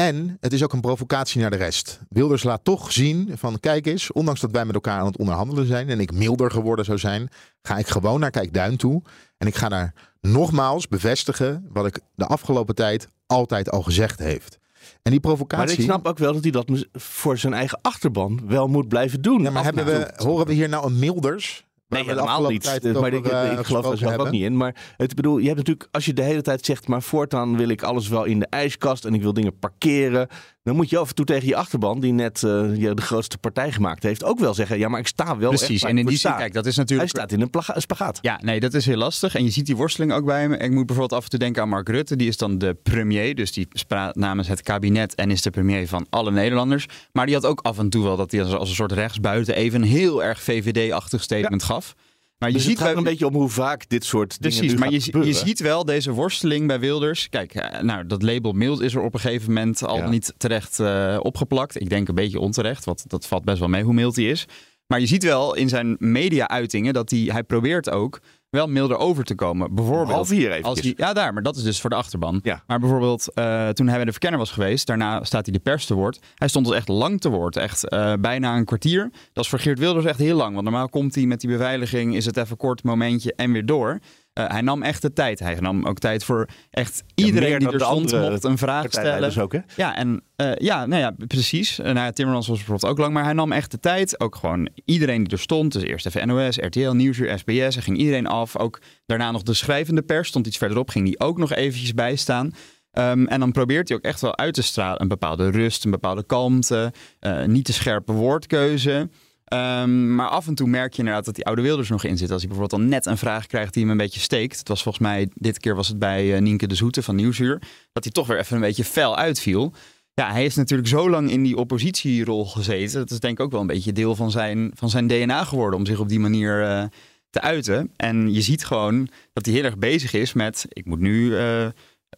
En het is ook een provocatie naar de rest. Wilders laat toch zien van kijk eens, ondanks dat wij met elkaar aan het onderhandelen zijn en ik milder geworden zou zijn, ga ik gewoon naar Kijkduin toe. En ik ga daar nogmaals bevestigen wat ik de afgelopen tijd altijd al gezegd heeft. En die provocatie. Maar ik snap ook wel dat hij dat voor zijn eigen achterban wel moet blijven doen. Ja, maar hebben en we, horen we hier nou een Milders? Nee, helemaal niet. maar ik, eh, ik geloof er zelf ook niet in. Maar het bedoel, je hebt natuurlijk, als je de hele tijd zegt, maar voortaan wil ik alles wel in de ijskast en ik wil dingen parkeren. Dan moet je af en toe tegen je achterban, die net eh, de grootste partij gemaakt heeft, ook wel zeggen, ja, maar ik sta wel Precies, en in die zin, kijk, dat is natuurlijk... Hij staat in een spagaat. Ja, nee, dat is heel lastig. En je ziet die worsteling ook bij me. Ik moet bijvoorbeeld af en toe denken aan Mark Rutte. Die is dan de premier, dus die praat namens het kabinet en is de premier van alle Nederlanders. Maar die had ook af en toe wel dat hij als, als een soort rechtsbuiten even een heel erg VVD-achtig statement gaf. Maar je dus ziet het gaat een beetje om hoe vaak dit soort dingen Precies, maar je, je ziet wel deze worsteling bij Wilders. Kijk, eh, nou, dat label mild is er op een gegeven moment al Ja. niet terecht eh, opgeplakt. Ik denk een beetje onterecht, want dat valt best wel mee hoe mild hij is. Maar je ziet wel in zijn media-uitingen dat hij, hij probeert ook wel milder over te komen. Bijvoorbeeld, hier eventjes. als hij, ja, daar, maar dat is dus voor de achterban. Ja. Maar bijvoorbeeld, eh, toen hij bij de verkenner was geweest, daarna staat hij de pers te woord. Hij stond dus echt lang te woord, echt eh, bijna een kwartier. Dat is voor Geert Wilders echt heel lang, want normaal komt hij met die beveiliging, is het even kort momentje en weer door. Eh, hij nam echt de tijd. Hij nam ook tijd voor echt iedereen die er stond mocht een vraag stellen. ook, hè? Ja, en eh, ja, nou ja, precies. En nou ja, Timmermans was bijvoorbeeld ook lang, maar hij nam echt de tijd. Ook gewoon iedereen die er stond. Dus eerst even NOS, RTL, Nieuwsuur, SBS. Hij ging iedereen af. Ook daarna nog de schrijvende pers stond iets verderop. Ging die ook nog eventjes bijstaan. Ehm, en dan probeert hij ook echt wel uit te stralen. Een bepaalde rust, een bepaalde kalmte. eh, niet te scherpe woordkeuze. Ehm, maar af en toe merk je inderdaad dat die oude Wilders nog in zit. Als hij bijvoorbeeld dan net een vraag krijgt die hem een beetje steekt. Het was volgens mij, dit keer was het bij eh, Nienke de Zoete van Nieuwsuur. Dat hij toch weer even een beetje fel uitviel. Ja, hij is natuurlijk zo lang in die oppositierol gezeten. Dat is denk ik ook wel een beetje deel van zijn, van zijn DNA geworden. Om zich op die manier eh, te uiten. En je ziet gewoon dat hij heel erg bezig is met... Ik moet nu... eh,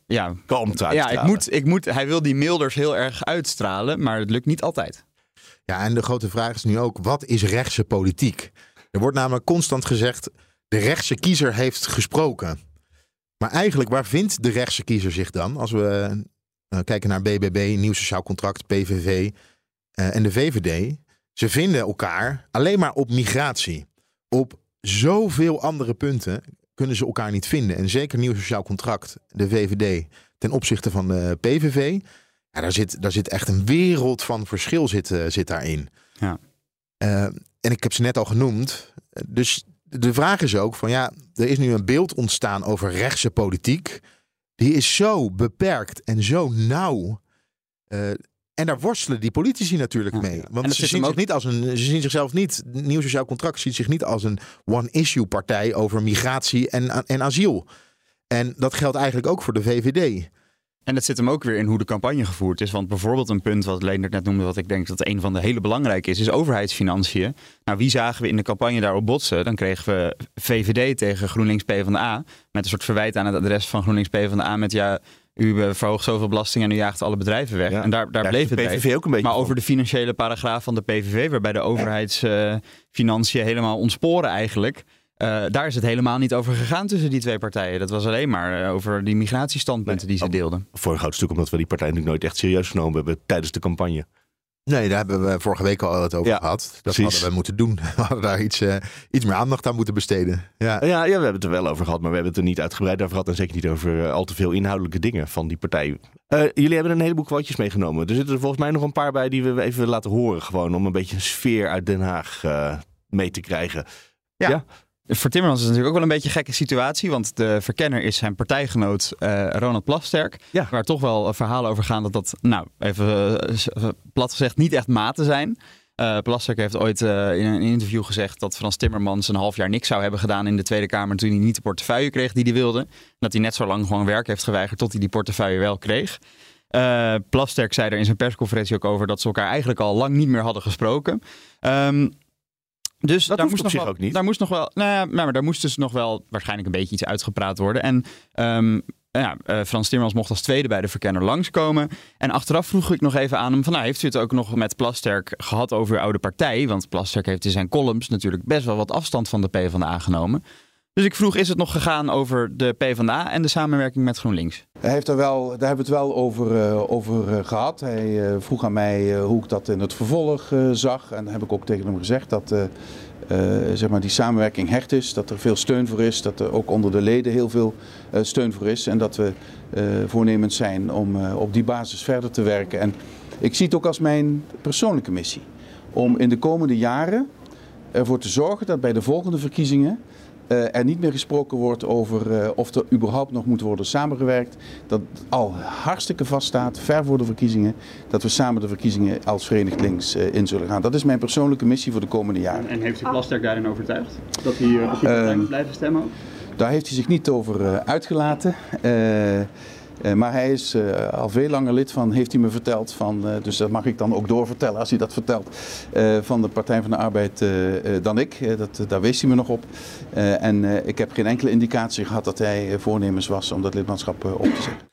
ja, Kalmte ja ik uitstralen. moet, ik moet, hij wil die Milders heel erg uitstralen. Maar het lukt niet altijd. Ja, en de grote vraag is nu ook, wat is rechtse politiek? Er wordt namelijk constant gezegd, de rechtse kiezer heeft gesproken. Maar eigenlijk, waar vindt de rechtse kiezer zich dan? Als we eh, kijken naar BBB, Nieuw Sociaal Contract, PVV eh, en de VVD. Ze vinden elkaar alleen maar op migratie. Op zoveel andere punten kunnen ze elkaar niet vinden. En zeker Nieuw Sociaal Contract, de VVD, ten opzichte van de PVV. Ja, daar, zit, daar zit echt een wereld van verschil zit, eh, zit daarin. Ja. Eh, en ik heb ze net al genoemd. Dus de vraag is ook van ja, er is nu een beeld ontstaan over rechtse politiek. Die is zo beperkt en zo nauw. Uh, en daar worstelen die politici natuurlijk mee. Want ze zien, zich niet als een, ze zien zichzelf niet, Nieuw Sociaal Contract ziet zich niet als een one-issue partij over migratie en, en asiel. En dat geldt eigenlijk ook voor de VVD. En dat zit hem ook weer in hoe de campagne gevoerd is. Want bijvoorbeeld een punt wat Leendert net noemde, wat ik denk dat een van de hele belangrijke is, is overheidsfinanciën. Nou, wie zagen we in de campagne daarop botsen? Dan kregen we VVD tegen GroenLinks PvdA. Met een soort verwijt aan het adres van GroenLinks PvdA met ja, u verhoogt zoveel belasting en u jaagt alle bedrijven weg. en daar, daar bleef het PVV ook een beetje Maar over de financiële paragraaf van de PVV, waarbij de overheidsfinanciën helemaal ontsporen eigenlijk. Uh, daar is het helemaal niet over gegaan tussen die twee partijen. Dat was alleen maar eh, over die migratiestandpunten die ze deelden. Voor een groot stuk omdat we die partij natuurlijk nooit echt serieus genomen hebben tijdens de campagne. Nee, daar hebben we vorige week al het over gehad. Dat hadden we moeten doen. We hadden daar iets, uh, iets meer aandacht aan moeten besteden. Ja. Ja, ja, we hebben het er wel over gehad, maar we hebben het er niet uitgebreid over gehad. En zeker niet over al te veel inhoudelijke dingen van die partij. jullie hebben een heleboel quotejes meegenomen. Er zitten er volgens mij nog een paar bij die we even laten horen. Gewoon om een beetje een sfeer uit Den Haag mee te krijgen. ja? Voor Timmermans is het natuurlijk ook wel een beetje een gekke situatie. Want de verkenner is zijn partijgenoot uh, Ronald Plasterk. Ja. Waar toch wel verhalen over gaan dat dat, nou, even uh, plat gezegd, niet echt maten zijn. Uh, Plasterk heeft ooit in een interview gezegd dat Frans Timmermans een half jaar niks zou hebben gedaan in de Tweede Kamer toen hij niet de portefeuille kreeg die hij wilde. Dat hij net zo lang gewoon werk heeft geweigerd tot hij die portefeuille wel kreeg. Plasterk zei er in zijn persconferentie ook over dat ze elkaar eigenlijk al lang niet meer hadden gesproken. Um, dus dat daar moest nog wel, ook niet. Daar moest nog wel, nou ja, maar daar moest dus nog wel waarschijnlijk een beetje iets uitgepraat worden. En um, ja, uh, Frans Timmermans mocht als tweede bij de verkenner langskomen. En achteraf vroeg ik nog even aan hem van, nou, heeft u het ook nog met Plasterk gehad over uw oude partij? Want Plasterk heeft in zijn columns natuurlijk best wel wat afstand van de PvdA genomen. Dus ik vroeg, is het nog gegaan over de PvdA en de samenwerking met GroenLinks? Hij heeft er wel, daar hebben we het wel over, uh, over uh, gehad. Hij uh, vroeg aan mij hoe ik dat in het vervolg zag. En heb ik ook tegen hem gezegd dat zeg maar die samenwerking hecht is. Dat er veel steun voor is. Dat er ook onder de leden heel veel steun voor is. En dat we voornemens zijn om op die basis verder te werken. En ik zie het ook als mijn persoonlijke missie. Om in de komende jaren ervoor te zorgen dat bij de volgende verkiezingen er niet meer gesproken wordt over uh, of er überhaupt nog moet worden samengewerkt. Dat al hartstikke vaststaat, ver voor de verkiezingen, dat we samen de verkiezingen als Verenigd Links uh, in zullen gaan. Dat is mijn persoonlijke missie voor de komende jaren. En heeft u Plasterk daarin overtuigd? Dat hij op die partij moet blijven stemmen? Daar heeft hij zich niet over uitgelaten. Uh, maar hij is uh, al veel langer lid van, heeft hij me verteld, van, uh, dus dat mag ik dan ook doorvertellen als hij dat vertelt, van de Partij van de Arbeid dan ik. dat, daar wees hij me nog op. en ik heb geen enkele indicatie gehad dat hij voornemens was om dat lidmaatschap op te zetten.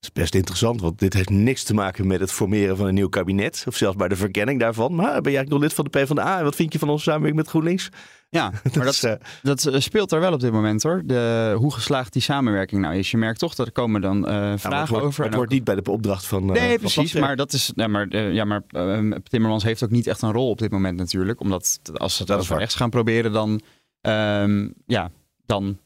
Dat is best interessant, want dit heeft niks te maken met het formeren van een nieuw kabinet. Of zelfs bij de verkenning daarvan. Maar ben jij nog lid van de PvdA? En wat vind je van onze samenwerking met GroenLinks? Ja, maar dat, dat, dat, eh, speelt er wel op dit moment hoor. De, hoe geslaagd die samenwerking nou is. Je merkt toch dat er komen dan uh, vragen ja, het wordt, over. Het wordt niet bij de opdracht van. Uh, nee, van precies. Maar dat is. Ja, maar, uh, ja, maar Timmermans heeft ook niet echt een rol op dit moment natuurlijk. Omdat als ze het over rechts gaan proberen, dan. Um, ja, dan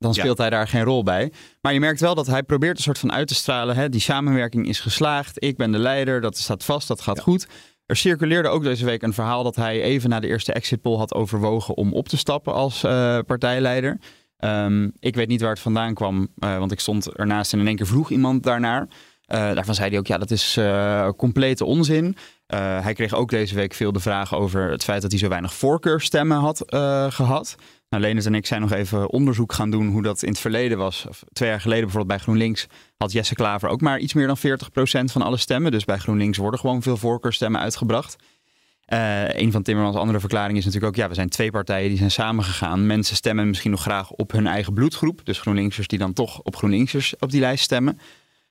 dan speelt ja. hij daar geen rol bij. Maar je merkt wel dat hij probeert een soort van uit te stralen. Hè? Die samenwerking is geslaagd. Ik ben de leider. Dat staat vast. Dat gaat ja. goed. Er circuleerde ook deze week een verhaal dat hij even na de eerste exit poll had overwogen om op te stappen als uh, partijleider. Um, ik weet niet waar het vandaan kwam, uh, want ik stond ernaast en in één keer vroeg iemand daarnaar. Uh, daarvan zei hij ook, ja, dat is complete onzin. hij kreeg ook deze week veel de vraag over het feit dat hij zo weinig voorkeurstemmen had gehad. Nou, en ik zijn nog even onderzoek gaan doen hoe dat in het verleden was. Twee jaar geleden bijvoorbeeld bij GroenLinks had Jesse Klaver ook maar iets meer dan 40% van alle stemmen. Dus bij GroenLinks worden gewoon veel voorkeurstemmen uitgebracht. Een van Timmermans' andere verklaringen is natuurlijk ook... ja, we zijn twee partijen die zijn samengegaan. Mensen stemmen misschien nog graag op hun eigen bloedgroep. Dus GroenLinksers die dan toch op GroenLinksers op die lijst stemmen.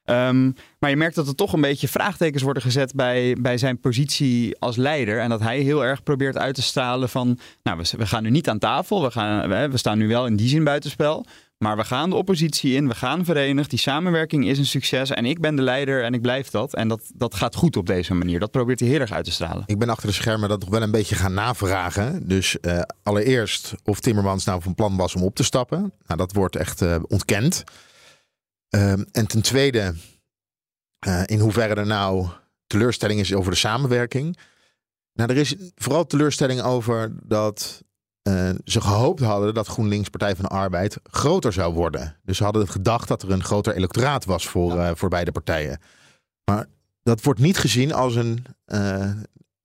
Um, maar je merkt dat er toch een beetje vraagtekens worden gezet bij, bij zijn positie als leider. En dat hij heel erg probeert uit te stralen van... nou, we, we gaan nu niet aan tafel. We, gaan, we, we staan nu wel in die zin buitenspel. Maar we gaan de oppositie in, we gaan verenigd. Die samenwerking is een succes en ik ben de leider en ik blijf dat. En dat, dat gaat goed op deze manier. Dat probeert hij heel uit te stralen. Ik ben achter de schermen dat nog wel een beetje gaan navragen. Dus uh, allereerst of Timmermans nou van plan was om op te stappen. Nou, dat wordt echt uh, ontkend. Um, en ten tweede, uh, in hoeverre er nou teleurstelling is over de samenwerking. Nou, er is vooral teleurstelling over dat eh, ze gehoopt hadden dat GroenLinks Partij van de Arbeid groter zou worden. Dus ze hadden gedacht dat er een groter electoraat was voor, eh, voor beide partijen. Maar dat wordt niet gezien als een, eh,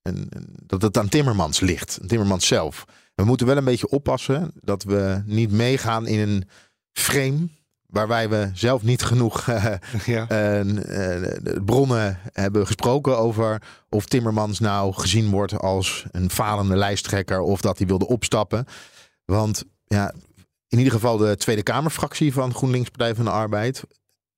een, een- dat het aan Timmermans ligt. Timmermans zelf. We moeten wel een beetje oppassen dat we niet meegaan in een frame waarbij we zelf niet genoeg eh, eh, eh, bronnen hebben gesproken over of Timmermans nou gezien wordt als een falende lijsttrekker of dat hij wilde opstappen. Want ja, in ieder geval de Tweede Kamerfractie van GroenLinks Partij van de Arbeid,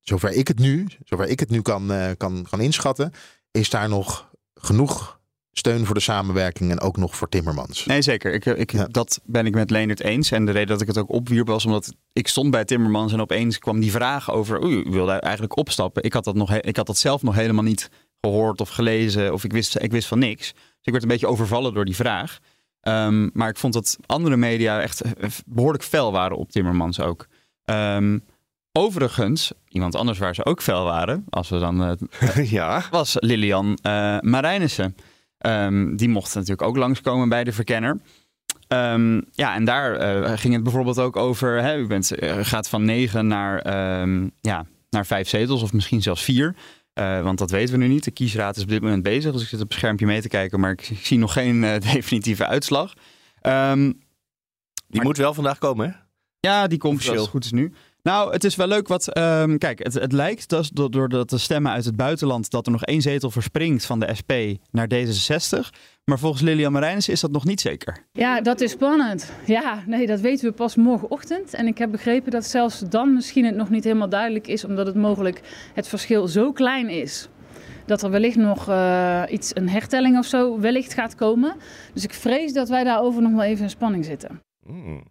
zover ik het nu, zover ik het nu kan, kan, kan inschatten, is daar nog genoeg steun voor de samenwerking en ook nog voor Timmermans. Nee, zeker. Ik, ik, Dat ben ik met Leendert eens. En de reden dat ik het ook opwierp was omdat ik stond bij Timmermans en opeens kwam die vraag over, oei, u wilde eigenlijk opstappen. Ik had dat, nog, ik had dat zelf nog helemaal niet gehoord of gelezen of ik wist, ik wist van niks. Dus ik werd een beetje overvallen door die vraag. Ehm, maar ik vond dat andere media echt eh, behoorlijk fel waren op Timmermans ook. Ehm, overigens, iemand anders waar ze ook fel waren, als we dan eh, ja. was Lilian eh Marijnissen. Ehm, die mocht natuurlijk ook langskomen bij de verkenner. Ehm, ja, en daar eh, ging het bijvoorbeeld ook over. Hè, u bent, eh, gaat van negen naar, ehm, ja, naar vijf zetels, of misschien zelfs vier. Eh, want dat weten we nu niet. De kiesraad is op dit moment bezig. Dus ik zit op het schermpje mee te kijken, maar ik, zie nog geen definitieve uitslag. Die moet wel vandaag komen, hè? ja, die komt als het goed is nu. Nou, het is wel leuk wat. ehm, kijk, het, het lijkt do- doordat de stemmen uit het buitenland dat er nog één zetel verspringt van de SP naar D66. Maar volgens Lilian Marijnissen is dat nog niet zeker. Ja, dat is spannend. Ja, nee, dat weten we pas morgenochtend. En ik heb begrepen dat zelfs dan misschien het nog niet helemaal duidelijk is, omdat het mogelijk het verschil zo klein is. Dat er wellicht nog eh, iets, een hertelling of zo, wellicht gaat komen. Dus ik vrees dat wij daarover nog wel even in spanning zitten. Hmm.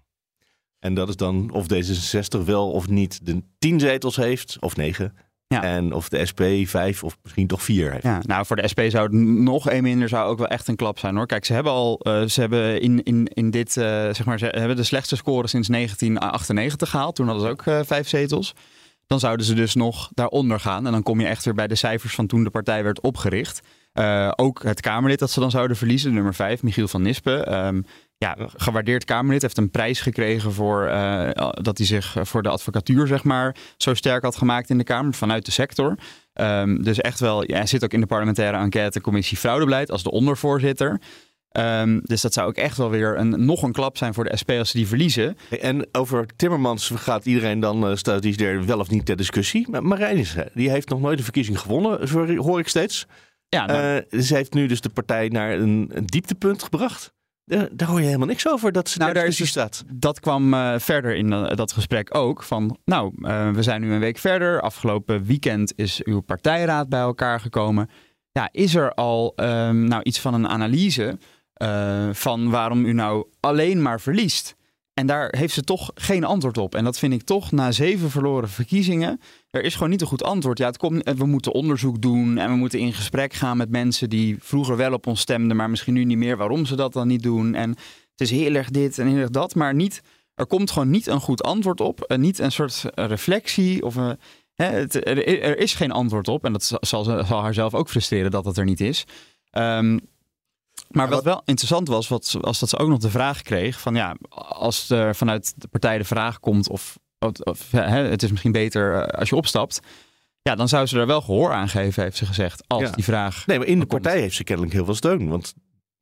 En dat is dan of D66 wel of niet de tien zetels heeft, of negen. En of de SP vijf of misschien toch vier heeft. Ja, nou, voor de SP zou het nog één minder zou ook wel echt een klap zijn hoor. Kijk, ze hebben al, eh, ze hebben in, in, in dit, eh, zeg maar, ze hebben de slechtste score sinds 1998 gehaald. Toen hadden ze ook eh, vijf zetels. Dan zouden ze dus nog daaronder gaan. En dan kom je echt weer bij de cijfers van toen de partij werd opgericht. Ook het Kamerlid dat ze dan zouden verliezen, nummer vijf, Michiel van Nispen. Ehm, ja, gewaardeerd Kamerlid, heeft een prijs gekregen voor eh, dat hij zich voor de advocatuur, zeg maar, zo sterk had gemaakt in de Kamer vanuit de sector. Ehm, dus echt wel, ja, hij zit ook in de parlementaire enquêtecommissie fraudebeleid als de ondervoorzitter. Ehm, dus dat zou ook echt wel weer een, nog een klap zijn voor de SP als ze die verliezen. En over Timmermans gaat iedereen dan, uh, staat die er wel of niet ter discussie. Maar Marijnissen, die heeft nog nooit een verkiezing gewonnen, hoor ik steeds. Ja, nou- Eh, ze heeft nu dus de partij naar een, een dieptepunt gebracht. Daar, daar hoor je helemaal niks over dat ze Nou, daar is discussie dus- staat. Dat kwam eh, verder in eh, dat gesprek ook. Van, nou, eh, we zijn nu een week verder. Afgelopen weekend is uw partijraad bij elkaar gekomen. Ja, is er al ehm, nou, iets van een analyse van waarom u nou alleen maar verliest? En daar heeft ze toch geen antwoord op. En dat vind ik toch na zeven verloren verkiezingen. Er is gewoon niet een goed antwoord. Ja, het komt, eh, we moeten onderzoek doen en we moeten in gesprek gaan met mensen die vroeger wel op ons stemden, maar misschien nu niet meer. Waarom ze dat dan niet doen? En het is heel erg dit en heel erg dat, maar niet. Er komt gewoon niet een goed antwoord op. eh, niet een soort eh, reflectie of een. Hè, het, er, er is geen antwoord op. En dat zal, zal, haar zelf ook frustreren dat dat er niet is. Ehm, maar wat wel interessant was, was dat ze ook nog de vraag kreeg: van ja, als er vanuit de partij de vraag komt of, of, of, hè, het is misschien beter eh, als je opstapt. Ja, dan zou ze er wel gehoor aan geven, heeft ze gezegd. Als Ja. die vraag. Nee, maar in de partij heeft ze kennelijk heel veel steun. Want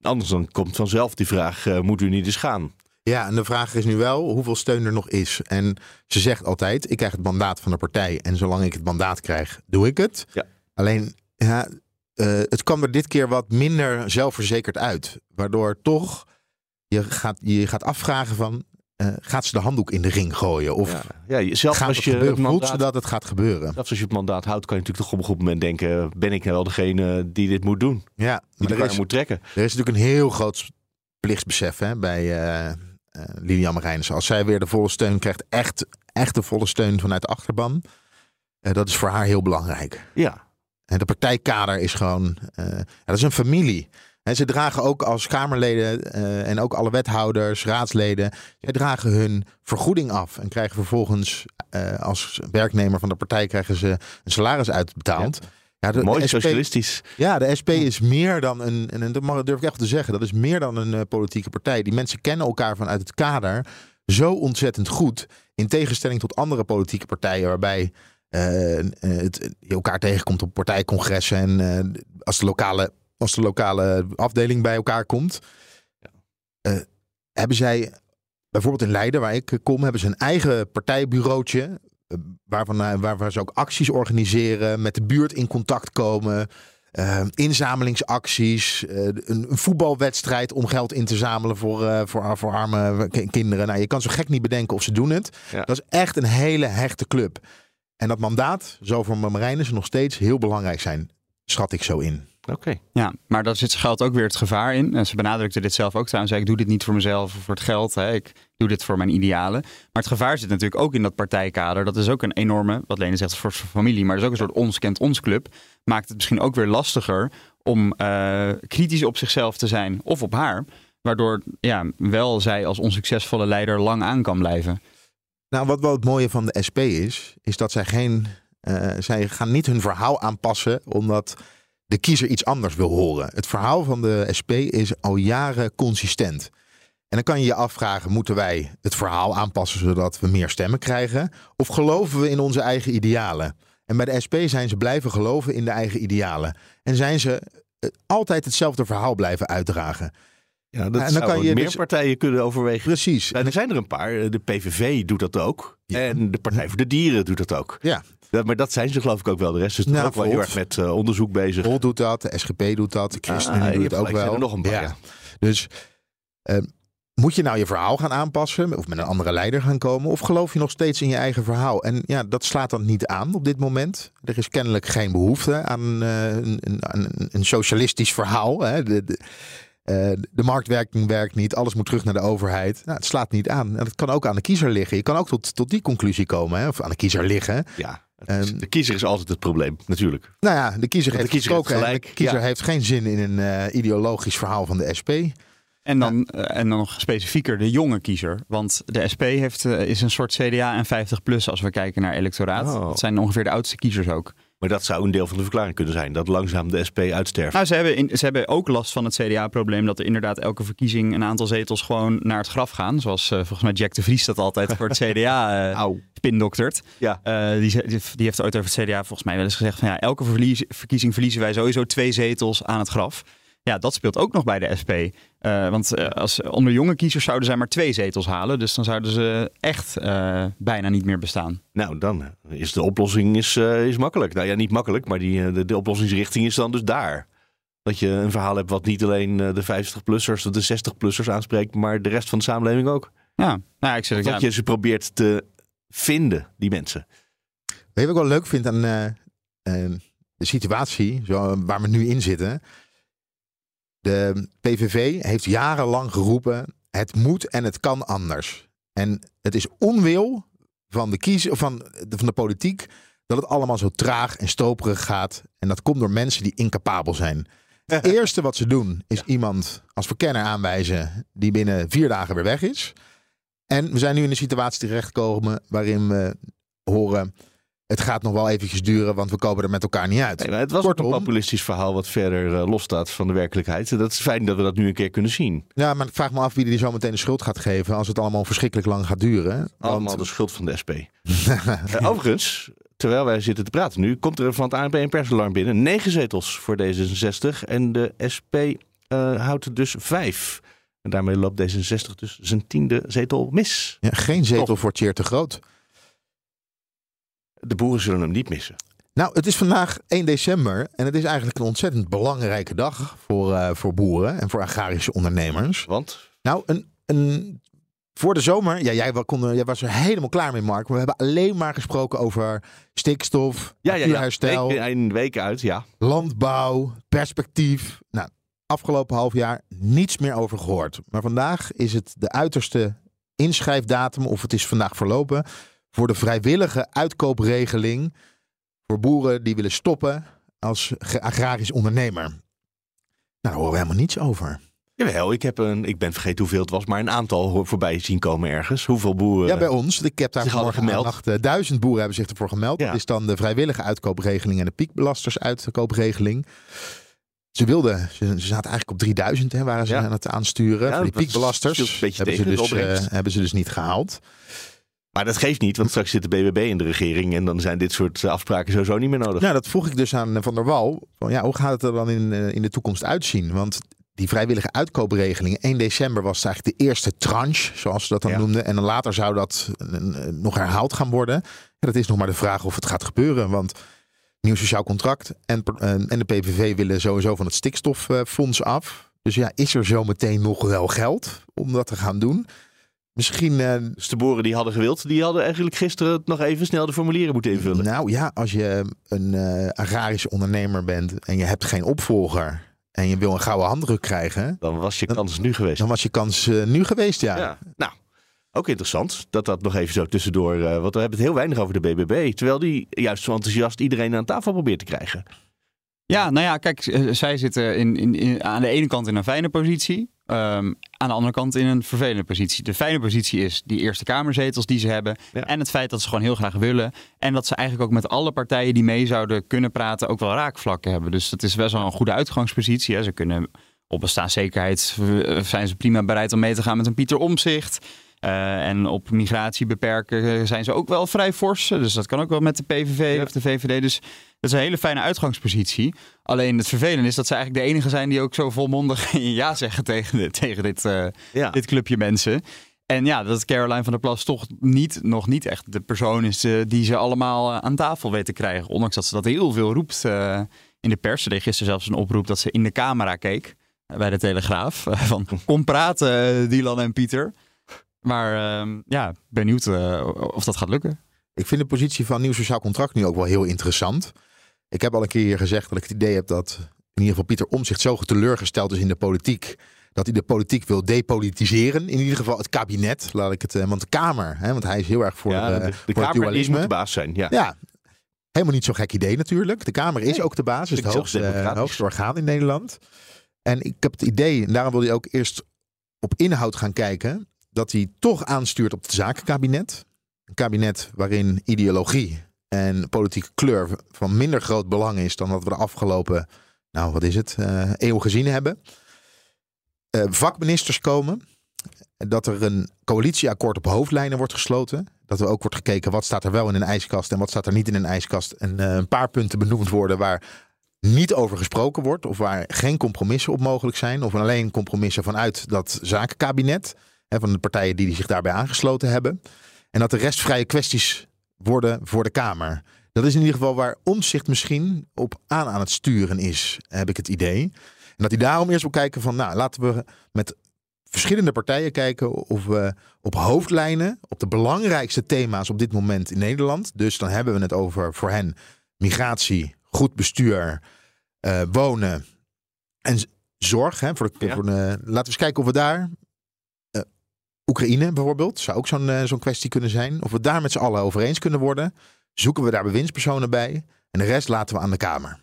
anders dan komt vanzelf die vraag, eh, moet u niet eens gaan? Ja, en de vraag is nu wel hoeveel steun er nog is. En ze zegt altijd, ik krijg het mandaat van de partij. En zolang ik het mandaat krijg, doe ik het. Ja. Alleen, ja, eh, het kwam er dit keer wat minder zelfverzekerd uit. Waardoor toch je gaat, je gaat afvragen van, eh, gaat ze de handdoek in de ring gooien? Of Ja, zelfs als het je gebeuren? het Voelt mandaat- ze dat het gaat gebeuren? Zelfs als je het mandaat houdt, kan je natuurlijk toch op een goed moment denken: ben ik nou wel degene die dit moet doen? Ja, die er is, moet trekken. er is natuurlijk een heel groot plichtsbesef hè, bij eh eh, Lilian Marijnissen. Als zij weer de volle steun krijgt, echt, echt de volle steun vanuit de achterban. dat is voor haar heel belangrijk. Ja. En de partijkader is gewoon, ja, dat is een familie. En ze dragen ook als Kamerleden eh, en ook alle wethouders, raadsleden, zij dragen hun vergoeding af en krijgen vervolgens eh, als werknemer van de partij krijgen ze een salaris uitbetaald. Ja, de, Mooi de SP socialistisch. Ja, de SP is meer dan een, en dat durf ik echt te zeggen, dat is meer dan een eh, politieke partij. Die mensen kennen elkaar vanuit het kader zo ontzettend goed. In tegenstelling tot andere politieke partijen waarbij het, je elkaar tegenkomt op partijcongressen en als, de lokale, als de lokale afdeling bij elkaar komt. eh, hebben zij bijvoorbeeld in Leiden, waar ik kom, hebben ze een eigen partijbureautje. eh, Waarvan, eh, waar, waar ze ook acties organiseren, met de buurt in contact komen. eh, inzamelingsacties, een, een voetbalwedstrijd om geld in te zamelen voor, voor, voor arme ki- kinderen. Nou, je kan zo gek niet bedenken of ze doen het. Ja. Dat is echt een hele hechte club. En dat mandaat zou voor Marijnissen nog steeds heel belangrijk zijn, schat ik zo in. Oké. Ja, maar daar zit geldt ook weer het gevaar in. En ze benadrukte dit zelf ook trouwens. Zei, ik doe dit niet voor mezelf of voor het geld. Hè. Ik doe dit voor mijn idealen. Maar het gevaar zit natuurlijk ook in dat partijkader. Dat is ook een enorme, wat Lene zegt, voor zijn familie. Maar dat is ook een soort ons kent ons club. Maakt het misschien ook weer lastiger om eh, kritisch op zichzelf te zijn of op haar. Waardoor ja, wel zij als onsuccesvolle leider lang aan kan blijven. Nou, wat wel het mooie van de SP is, is dat zij geen. eh, zij gaan niet hun verhaal aanpassen omdat de kiezer iets anders wil horen. Het verhaal van de SP is al jaren consistent. En dan kan je je afvragen: moeten wij het verhaal aanpassen zodat we meer stemmen krijgen? Of geloven we in onze eigen idealen? En bij de SP zijn ze blijven geloven in de eigen idealen. En zijn ze eh, altijd hetzelfde verhaal blijven uitdragen. Ja, dat en zou kan je meer dus- partijen kunnen overwegen. Precies. En er zijn er een paar. De PVV doet dat ook. En de Partij voor de Dieren doet dat ook. Ja. Ja, maar dat zijn ze geloof ik ook wel. De rest is Nou, ook wel heel erg met eh, onderzoek bezig. Volt doet dat, de SGP doet dat, de ChristenUnie Ah, doet het ook wel. er nog een paar, ja. Dus eh, moet je nou je verhaal gaan aanpassen of met een andere leider gaan komen? Of geloof je nog steeds in je eigen verhaal? En ja, dat slaat dan niet aan op dit moment. Er is kennelijk geen behoefte aan eh, een, een, een, een socialistisch verhaal. Hè? De, de, eh, de marktwerking werkt niet, alles moet terug naar de overheid. Nou, het slaat niet aan. En dat kan ook aan de kiezer liggen. Je kan ook tot, tot die conclusie komen, hè? of aan de kiezer liggen. Ja, is- de kiezer is altijd het probleem, natuurlijk. Nou ja, de kiezer heeft de kiezer heeft gesproken en gelijk, De kiezer ja. heeft geen zin in een eh, ideologisch verhaal van de SP. En dan, eh, en dan nog specifieker de jonge kiezer. Want de SP heeft, eh, is een soort CDA en 50PLUS als we kijken naar electoraat. Oh. Dat zijn ongeveer de oudste kiezers ook. Maar dat zou een deel van de verklaring kunnen zijn. Dat langzaam de SP uitsterft. Nou, ze hebben, in, ze hebben ook last van het CDA-probleem dat er inderdaad elke verkiezing een aantal zetels gewoon naar het graf gaan. Zoals eh, volgens mij Jack de Vries dat altijd voor het CDA eh spindoktert. Ja. Eh, die, die heeft ooit over het CDA volgens mij wel eens gezegd van ja, elke verlies- verkiezing verliezen wij sowieso twee zetels aan het graf. Ja, dat speelt ook nog bij de SP. Eh, want eh, als, onder jonge kiezers zouden zij maar twee zetels halen. Dus dan zouden ze echt eh, bijna niet meer bestaan. Nou, dan is de oplossing is, eh, is makkelijk. Nou ja, niet makkelijk, maar die, de, de oplossingsrichting is dan dus daar. Dat je een verhaal hebt wat niet alleen de 50-plussers of de 60-plussers aanspreekt, maar de rest van de samenleving ook. Ja, nou, ja, ik zeg het, Dat ja. je ze probeert te vinden, die mensen. Weet je wat ik wel leuk vind aan de situatie zo, waar we nu in zitten? De PVV heeft jarenlang geroepen: het moet en het kan anders. En het is onwil van de, kiezer, van de, van de politiek dat het allemaal zo traag en stroperig gaat. En dat komt door mensen die incapabel zijn. Het eerste wat ze doen is iemand als verkenner aanwijzen die binnen vier dagen weer weg is. En we zijn nu in een situatie terechtgekomen waarin we horen... het gaat nog wel eventjes duren, want we komen er met elkaar niet uit. Nee, maar het was ook een populistisch verhaal wat verder eh, losstaat van de werkelijkheid. En dat is fijn dat we dat nu een keer kunnen zien. Ja, maar ik vraag me af wie die zo meteen de schuld gaat geven... als het allemaal verschrikkelijk lang gaat duren. Allemaal Want- de schuld van de SP. Eh, overigens, terwijl wij zitten te praten nu, komt er van het ANP een persalarm binnen. Negen zetels voor D66 en de SP eh, houdt er dus vijf. En daarmee loopt D66 dus zijn tiende zetel mis. Ja, geen zetel voor Tjeer te groot. De boeren zullen hem niet missen. Nou, het is vandaag 1 december en het is eigenlijk een ontzettend belangrijke dag voor, eh, voor boeren en voor agrarische ondernemers. Want? Nou, een, een, voor de zomer, ja, jij, kon jij was er helemaal klaar mee, Mark. We hebben alleen maar gesproken over stikstof, Ja, ja, ja. natuurherstel, Week, een week uit, ja. landbouw, perspectief. Nou, afgelopen half jaar niets meer over gehoord. Maar vandaag is het de uiterste inschrijfdatum, of het is vandaag verlopen, voor de vrijwillige uitkoopregeling voor boeren die willen stoppen als agrarisch ondernemer. Nou, daar horen we helemaal niets over. Jawel, ik, heb een, ik ben vergeten hoeveel het was, maar een aantal voorbij zien komen ergens. Hoeveel boeren... Ja, bij ons. Ik heb daar vanmorgen gemeld. gemeld. duizend boeren hebben zich ervoor gemeld. Ja. Dat is dan de vrijwillige uitkoopregeling en de piekbelastersuitkoopregeling. Ze wilden, ze, ze zaten eigenlijk op 3000, hè, waren ze Ja. aan het aansturen. Ja, Voor die piekbelasters stilt een beetje hebben, ze dus, eh, hebben ze dus niet gehaald. Maar dat geeft niet, want straks zit de BBB in de regering en dan zijn dit soort eh, afspraken sowieso niet meer nodig. Nou, dat vroeg ik dus aan Van der Wal. Van, ja, hoe gaat het er dan in, eh, in de toekomst uitzien? Want die vrijwillige uitkoopregeling, 1 december was eigenlijk de eerste tranche, zoals ze dat dan Ja. noemden. En dan later zou dat eh, nog herhaald gaan worden. En dat is nog maar de vraag of het gaat gebeuren. Want nieuw sociaal contract en, en de PVV willen sowieso van het stikstoffonds af. Dus ja, is er zometeen nog wel geld om dat te gaan doen? Misschien eh, Dus de boeren die hadden gewild, die hadden eigenlijk gisteren nog even snel de formulieren moeten invullen. Nou ja, als je een eh, agrarische ondernemer bent en je hebt geen opvolger en je wil een gouden handdruk krijgen, Dan was je kans nu geweest. dan was je kans eh, nu geweest, ja. Ja, nou, ook interessant dat dat nog even zo tussendoor, eh, want we hebben het heel weinig over de BBB, terwijl die juist zo enthousiast iedereen aan tafel probeert te krijgen. Ja, nou ja, kijk, zij zitten in, in, in- aan de ene kant in een fijne positie. Ehm, aan de andere kant in een vervelende positie. De fijne positie is die Eerste Kamerzetels die ze hebben. Ja. En het feit dat ze gewoon heel graag willen. En dat ze eigenlijk ook met alle partijen die mee zouden kunnen praten ook wel raakvlakken hebben. Dus dat is best wel een goede uitgangspositie. Hè. Ze kunnen op bestaanszekerheid eh, zijn ze prima bereid om mee te gaan met een Pieter Omzicht. En op migratie beperken eh, zijn ze ook wel vrij fors. Dus dat kan ook wel met de PVV of de VVD. Dus dat is een hele fijne uitgangspositie. Alleen het vervelende is dat ze eigenlijk de enige zijn die ook zo volmondig ja zeggen tegen, dit- tegen dit, eh, Ja. dit clubje mensen. En ja, dat Caroline van der Plas toch niet, nog niet echt de persoon is eh, die ze allemaal eh, aan tafel weet te krijgen. Ondanks dat ze dat heel veel roept eh, in de pers. Ze deed gisteren zelfs een oproep dat ze in de camera keek eh, bij de Telegraaf. eh, van kom praten, eh, Dylan en Pieter. Maar ehm, ja, benieuwd eh, of dat gaat lukken. Ik vind de positie van nieuw sociaal contract nu ook wel heel interessant. Ik heb al een keer hier gezegd dat ik het idee heb dat in ieder geval Pieter Omzicht zo teleurgesteld is in de politiek. Dat hij de politiek wil depolitiseren. In ieder geval het kabinet, laat ik het. eh, Want de Kamer, hè, want hij is heel erg voor, Ja, eh, de, de voor Kamer dualisme. moet de baas zijn. Ja. Ja, helemaal niet zo'n gek idee natuurlijk. De Kamer is ook de basis, het hoogste, hoogste orgaan in Nederland. En ik heb het idee, en daarom wil hij ook eerst op inhoud gaan kijken, dat hij toch aanstuurt op het zakenkabinet. Een kabinet waarin ideologie en politieke kleur van minder groot belang is dan wat we de afgelopen, nou wat is het, eh, eeuw gezien hebben. Eh, vakministers komen. Dat er een coalitieakkoord op hoofdlijnen wordt gesloten. Dat er ook wordt gekeken wat staat er wel in een ijskast en wat staat er niet in een ijskast. En eh, een paar punten benoemd worden waar niet over gesproken wordt. Of waar geen compromissen op mogelijk zijn. Of alleen compromissen vanuit dat zakenkabinet. Hè, van de partijen die zich daarbij aangesloten hebben. En dat de rest vrije kwesties worden voor de Kamer. Dat is in ieder geval waar omzicht misschien op aan aan het sturen is, heb ik het idee. En dat hij daarom eerst wil kijken van, nou, laten we met verschillende partijen kijken of we op hoofdlijnen, op de belangrijkste thema's op dit moment in Nederland. Dus dan hebben we het over voor hen migratie, goed bestuur, eh, wonen en zorg. Hè, voor de, Ja. voor de- laten we eens kijken of we daar. Oekraïne bijvoorbeeld, zou ook zo'n eh, zo'n kwestie kunnen zijn. Of we daar met z'n allen over eens kunnen worden. Zoeken we daar bewindspersonen bij. En de rest laten we aan de Kamer.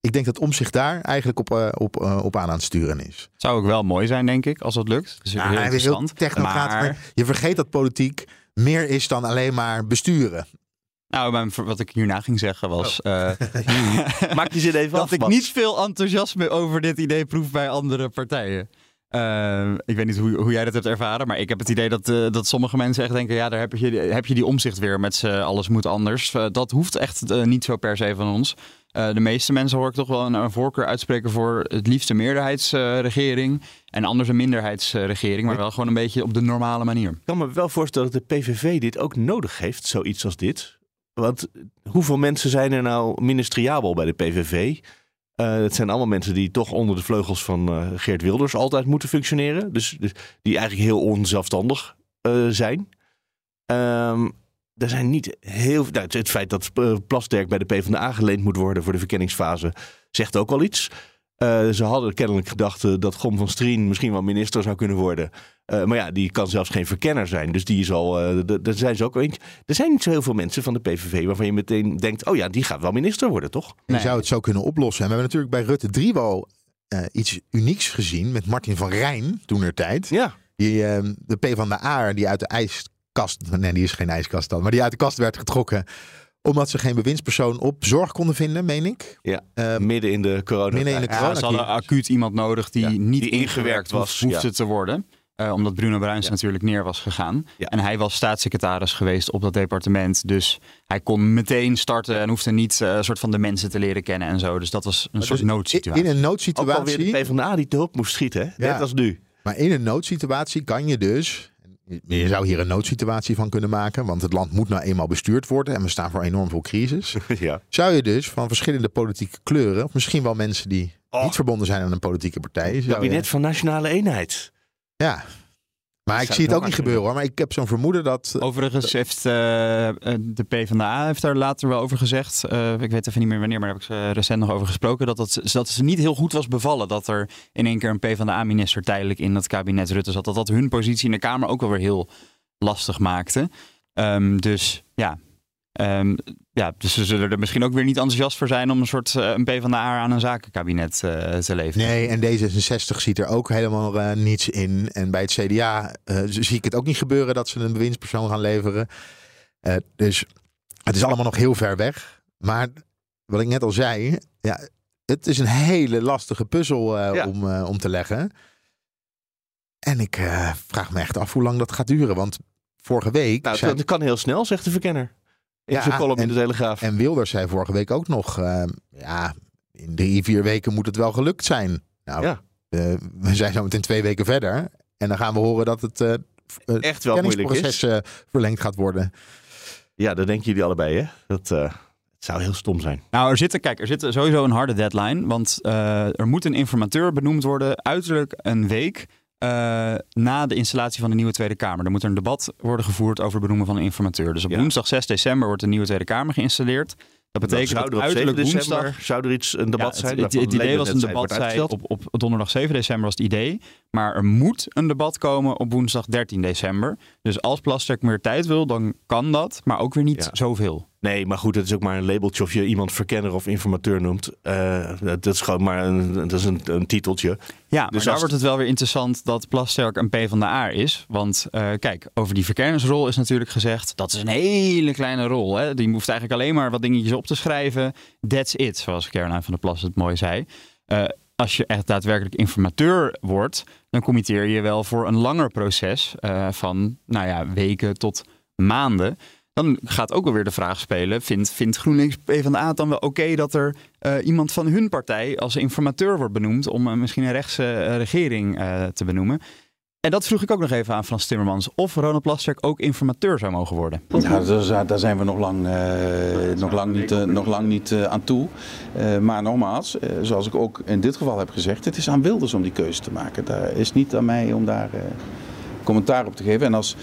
Ik denk dat omzicht daar eigenlijk op, eh, op, eh, op aan aan het sturen is. Zou ook wel mooi zijn, denk ik, als dat lukt. Dat is Ja, heel interessant. Maar- Je vergeet dat politiek meer is dan alleen maar besturen. Nou, mijn- wat ik hierna ging zeggen was... eh, Maak die zin even dat af, ik niet veel enthousiasme over dit idee proef bij andere partijen. Eh, ik weet niet hoe, hoe jij dat hebt ervaren, maar ik heb het idee dat, eh, dat sommige mensen echt denken: ja, daar heb je, heb je die omzicht weer met z'n alles moet anders. Eh, dat hoeft echt eh, niet zo per se van ons. De meeste mensen hoor ik toch wel een, voorkeur uitspreken voor het liefst een meerderheidsregering en anders een minderheidsregering, maar wel gewoon een beetje op de normale manier. Ik kan me wel voorstellen dat de PVV dit ook nodig heeft, zoiets als dit. Want hoeveel mensen zijn er nou ministeriabel bij de PVV? Eh het zijn allemaal mensen die toch onder de vleugels van eh, Geert Wilders altijd moeten functioneren. Dus, dus die eigenlijk heel onzelfstandig eh, zijn. Ehm, er zijn niet heel nou, het, feit dat Plasterk bij de PvdA geleend moet worden voor de verkenningsfase zegt ook wel iets. Ze hadden kennelijk gedacht dat Gom van Strien misschien wel minister zou kunnen worden. Eh, maar ja, die kan zelfs geen verkenner zijn. Dus die is al. eh, daar zijn ze ook eentje. Er zijn niet zo heel veel mensen van de PVV waarvan je meteen denkt: oh ja, die gaat wel minister worden, toch? Je zou het zo kunnen oplossen. En we hebben natuurlijk bij Rutte 3 wel eh, iets unieks gezien met Martin van Rijn toen er tijd. Ja. Die, eh, de P van de A die uit de ijskast, nee die is geen ijskast dan, maar die uit de kast werd getrokken omdat ze geen bewindspersoon op zorg konden vinden, meen ik. Ja, midden in de corona. Midden in de Ja, ze hadden acuut iemand nodig die niet die ingewerkt was, hoefde ja. te worden. Eh, omdat Bruno Bruins natuurlijk neer was gegaan. En hij was staatssecretaris geweest op dat departement. Dus hij kon meteen starten en hoefde niet eh, een soort van de mensen te leren kennen en zo. Dus dat was een soort noodsituatie. In een Ook noodsituatie. alweer de PvdA die te hulp moest schieten, hè? Ja. net als nu. Maar in een noodsituatie kan je dus. Je zou hier een noodsituatie van kunnen maken, want het land moet nou eenmaal bestuurd worden en we staan voor enorm veel crisis. ja. Zou je dus van verschillende politieke kleuren, of misschien wel mensen die Oh. niet verbonden zijn aan een politieke partij, je- Kabinet van Nationale Eenheid. Ja. Maar ik zie het ook niet gebeuren hoor. Maar ik heb zo'n vermoeden dat. Overigens heeft eh, eh, de PvdA heeft daar later wel over gezegd. eh, ik weet even niet meer wanneer, maar daar heb ik ze recent nog over gesproken. Dat, dat, dat ze niet heel goed was bevallen. Dat er in één keer een PvdA-minister tijdelijk in dat kabinet Rutte zat. Dat dat hun positie in de Kamer ook wel weer heel lastig maakte. Ehm, dus ja. Ehm, ja, dus ze zullen er misschien ook weer niet enthousiast voor zijn om een soort eh, een PvdA aan een zakenkabinet eh, te leveren. Nee, en D66 ziet er ook helemaal eh, niets in. En bij het CDA zie ik het ook niet gebeuren dat ze een bewindspersoon gaan leveren. Dus het is allemaal nog heel ver weg. Maar wat ik net al zei, ja, het is een hele lastige puzzel Ja. om, om te leggen. En ik vraag me echt af hoe lang dat gaat duren. Want vorige week. Nou, zei- dat kan heel snel, zegt de verkenner. In Ja, zijn column in en- de Telegraaf. En Wilders zei vorige week ook nog, eh, ja, in drie, vier weken moet het wel gelukt zijn. Nou, Ja. eh, we zijn zo meteen twee weken verder. En dan gaan we horen dat het eh Echt wel moeilijk is. proces verlengd gaat worden. Ja, dat denken jullie allebei, hè? Dat eh, het zou heel stom zijn. Nou, er zit, kijk, er zit sowieso een harde deadline. Want eh, er moet een informateur benoemd worden, uiterlijk een week eh, na de installatie van de nieuwe Tweede Kamer. Er moet een debat worden gevoerd over het benoemen van een informateur. Dus op Ja. woensdag 6 december wordt de nieuwe Tweede Kamer geïnstalleerd. Dat betekent zou dat er op uiterlijk 7 woensdag... zou er iets, een debat Ja, zijn? Het, het, idee was een debat zijn op, op donderdag 7 december was het idee. Maar er moet een debat komen op woensdag 13 december. Dus als Plasterk meer tijd wil, dan kan dat. Maar ook weer niet Ja. zoveel. Nee, maar goed, het is ook maar een labeltje of je iemand verkenner of informateur noemt. Eh, dat is gewoon maar een, dat is een, een titeltje. Ja, maar Dus daar wordt het wel weer interessant dat Plasterk een P van de A is. Want eh, kijk, over die verkennersrol is natuurlijk gezegd... dat is een hele kleine rol. Hè? Die hoeft eigenlijk alleen maar wat dingetjes op te schrijven. That's it, zoals Caroline van der Plas het mooi zei. Eh, als je echt daadwerkelijk informateur wordt... dan committeer je wel voor een langer proces... van nou ja, weken tot maanden... Dan gaat ook alweer de vraag spelen: vindt, vindt GroenLinks PvdA het dan wel oké dat er eh, iemand van hun partij als informateur wordt benoemd om eh, misschien een rechtse eh, regering te benoemen? En dat vroeg ik ook nog even aan Frans Timmermans: of Ronald Plasterk ook informateur zou mogen worden. Ja, daar, zijn- we nog lang, nog lang niet, nog lang niet aan toe. Maar nogmaals, zoals ik ook in dit geval heb gezegd, het is aan Wilders om die keuze te maken. Daar is niet aan mij om daar commentaar op te geven. En als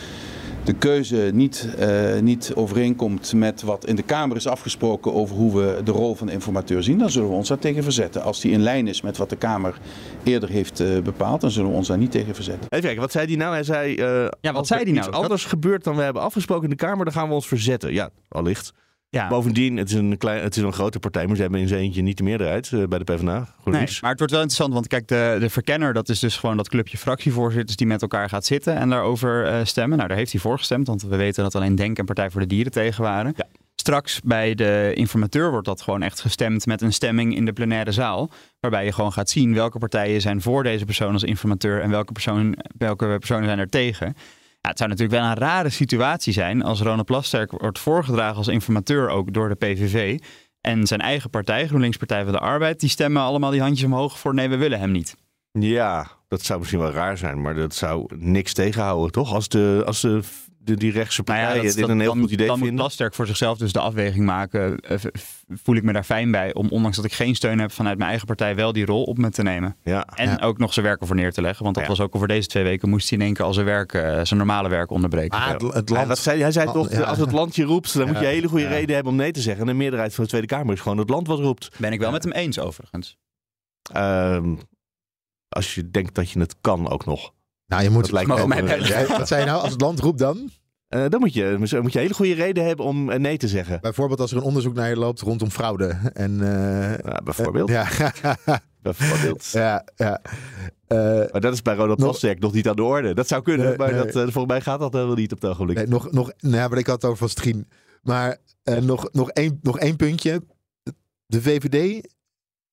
de keuze niet, eh, niet overeenkomt met wat in de Kamer is afgesproken over hoe we de rol van de informateur zien, dan zullen we ons daar tegen verzetten. Als die in lijn is met wat de Kamer eerder heeft eh, bepaald, dan zullen we ons daar niet tegen verzetten. Even kijken, wat zei hij nou? Hij zei, eh, Ja, wat als zei er hij iets nou? Dat- anders gebeurt dan we hebben afgesproken in de Kamer, dan gaan we ons verzetten. Ja, allicht. Ja. Bovendien, het is, een klein, het is een grote partij, maar ze hebben in zijn eentje niet de meerderheid eh, bij de PvdA. Nee, maar het wordt wel interessant, want kijk, de, de verkenner, dat is dus gewoon dat clubje fractievoorzitters die met elkaar gaat zitten en daarover eh, stemmen. Nou, daar heeft hij voor gestemd, want we weten dat alleen Denk en Partij voor de Dieren tegen waren. Ja. Straks bij de informateur wordt dat gewoon echt gestemd met een stemming in de plenaire zaal. Waarbij je gewoon gaat zien welke partijen zijn voor deze persoon als informateur en welke, persoon, welke personen zijn er tegen. Ja, het zou natuurlijk wel een rare situatie zijn als Ronald Plasterk wordt voorgedragen als informateur ook door de PVV. En zijn eigen partij, GroenLinks Partij van de Arbeid, die stemmen allemaal die handjes omhoog voor nee, we willen hem niet. Ja, dat zou misschien wel raar zijn, maar dat zou niks tegenhouden, toch? Als, de, als de, de, die rechtse Nou partijen dat- dit dat- een heel dan, goed idee dan moet vinden. Plasterk voor zichzelf dus de afweging maken. eh, voel ik me daar fijn bij om, ondanks dat ik geen steun heb vanuit mijn eigen partij, wel die rol op me te nemen. Ja. En Ja. ook nog zijn werk ervoor neer te leggen. Want dat Ja. was ook over deze twee weken moest hij in één keer al zijn, werk, eh, zijn normale werk onderbreken. Maar het, het Ja, land, wat zei, hij? zei toch, Ja. als het land je roept, dan moet je Ja. een hele goede Ja. reden hebben om nee te zeggen. En de meerderheid van de Tweede Kamer is gewoon het land wat roept. Ben ik wel met hem eens overigens. Ehm, als je denkt dat je het kan ook nog. Nou, je moet. Dat lijkt me wat zei je nou? Als het land roept dan? Eh, dan moet je, moet je een hele goede reden hebben om eh, nee te zeggen. Bijvoorbeeld als er een onderzoek naar je loopt rondom fraude. En, eh, Ja, bijvoorbeeld. ja. Bijvoorbeeld. Ja, ja. Eh, maar dat is bij Ronald Plasterk nog niet aan de orde. Dat zou kunnen, maar. Dat, eh, volgens mij gaat dat helemaal niet op het ogenblik. Nee, nog, nog, nou, maar ik had het over van Strien. Maar eh, nog, nog, één, nog één puntje. De VVD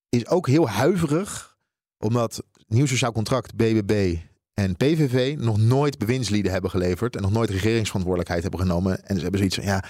is ook heel huiverig, omdat Nieuw Sociaal Contract, BBB en PVV nog nooit bewindslieden hebben geleverd en nog nooit regeringsverantwoordelijkheid hebben genomen. En ze hebben zoiets van, ja,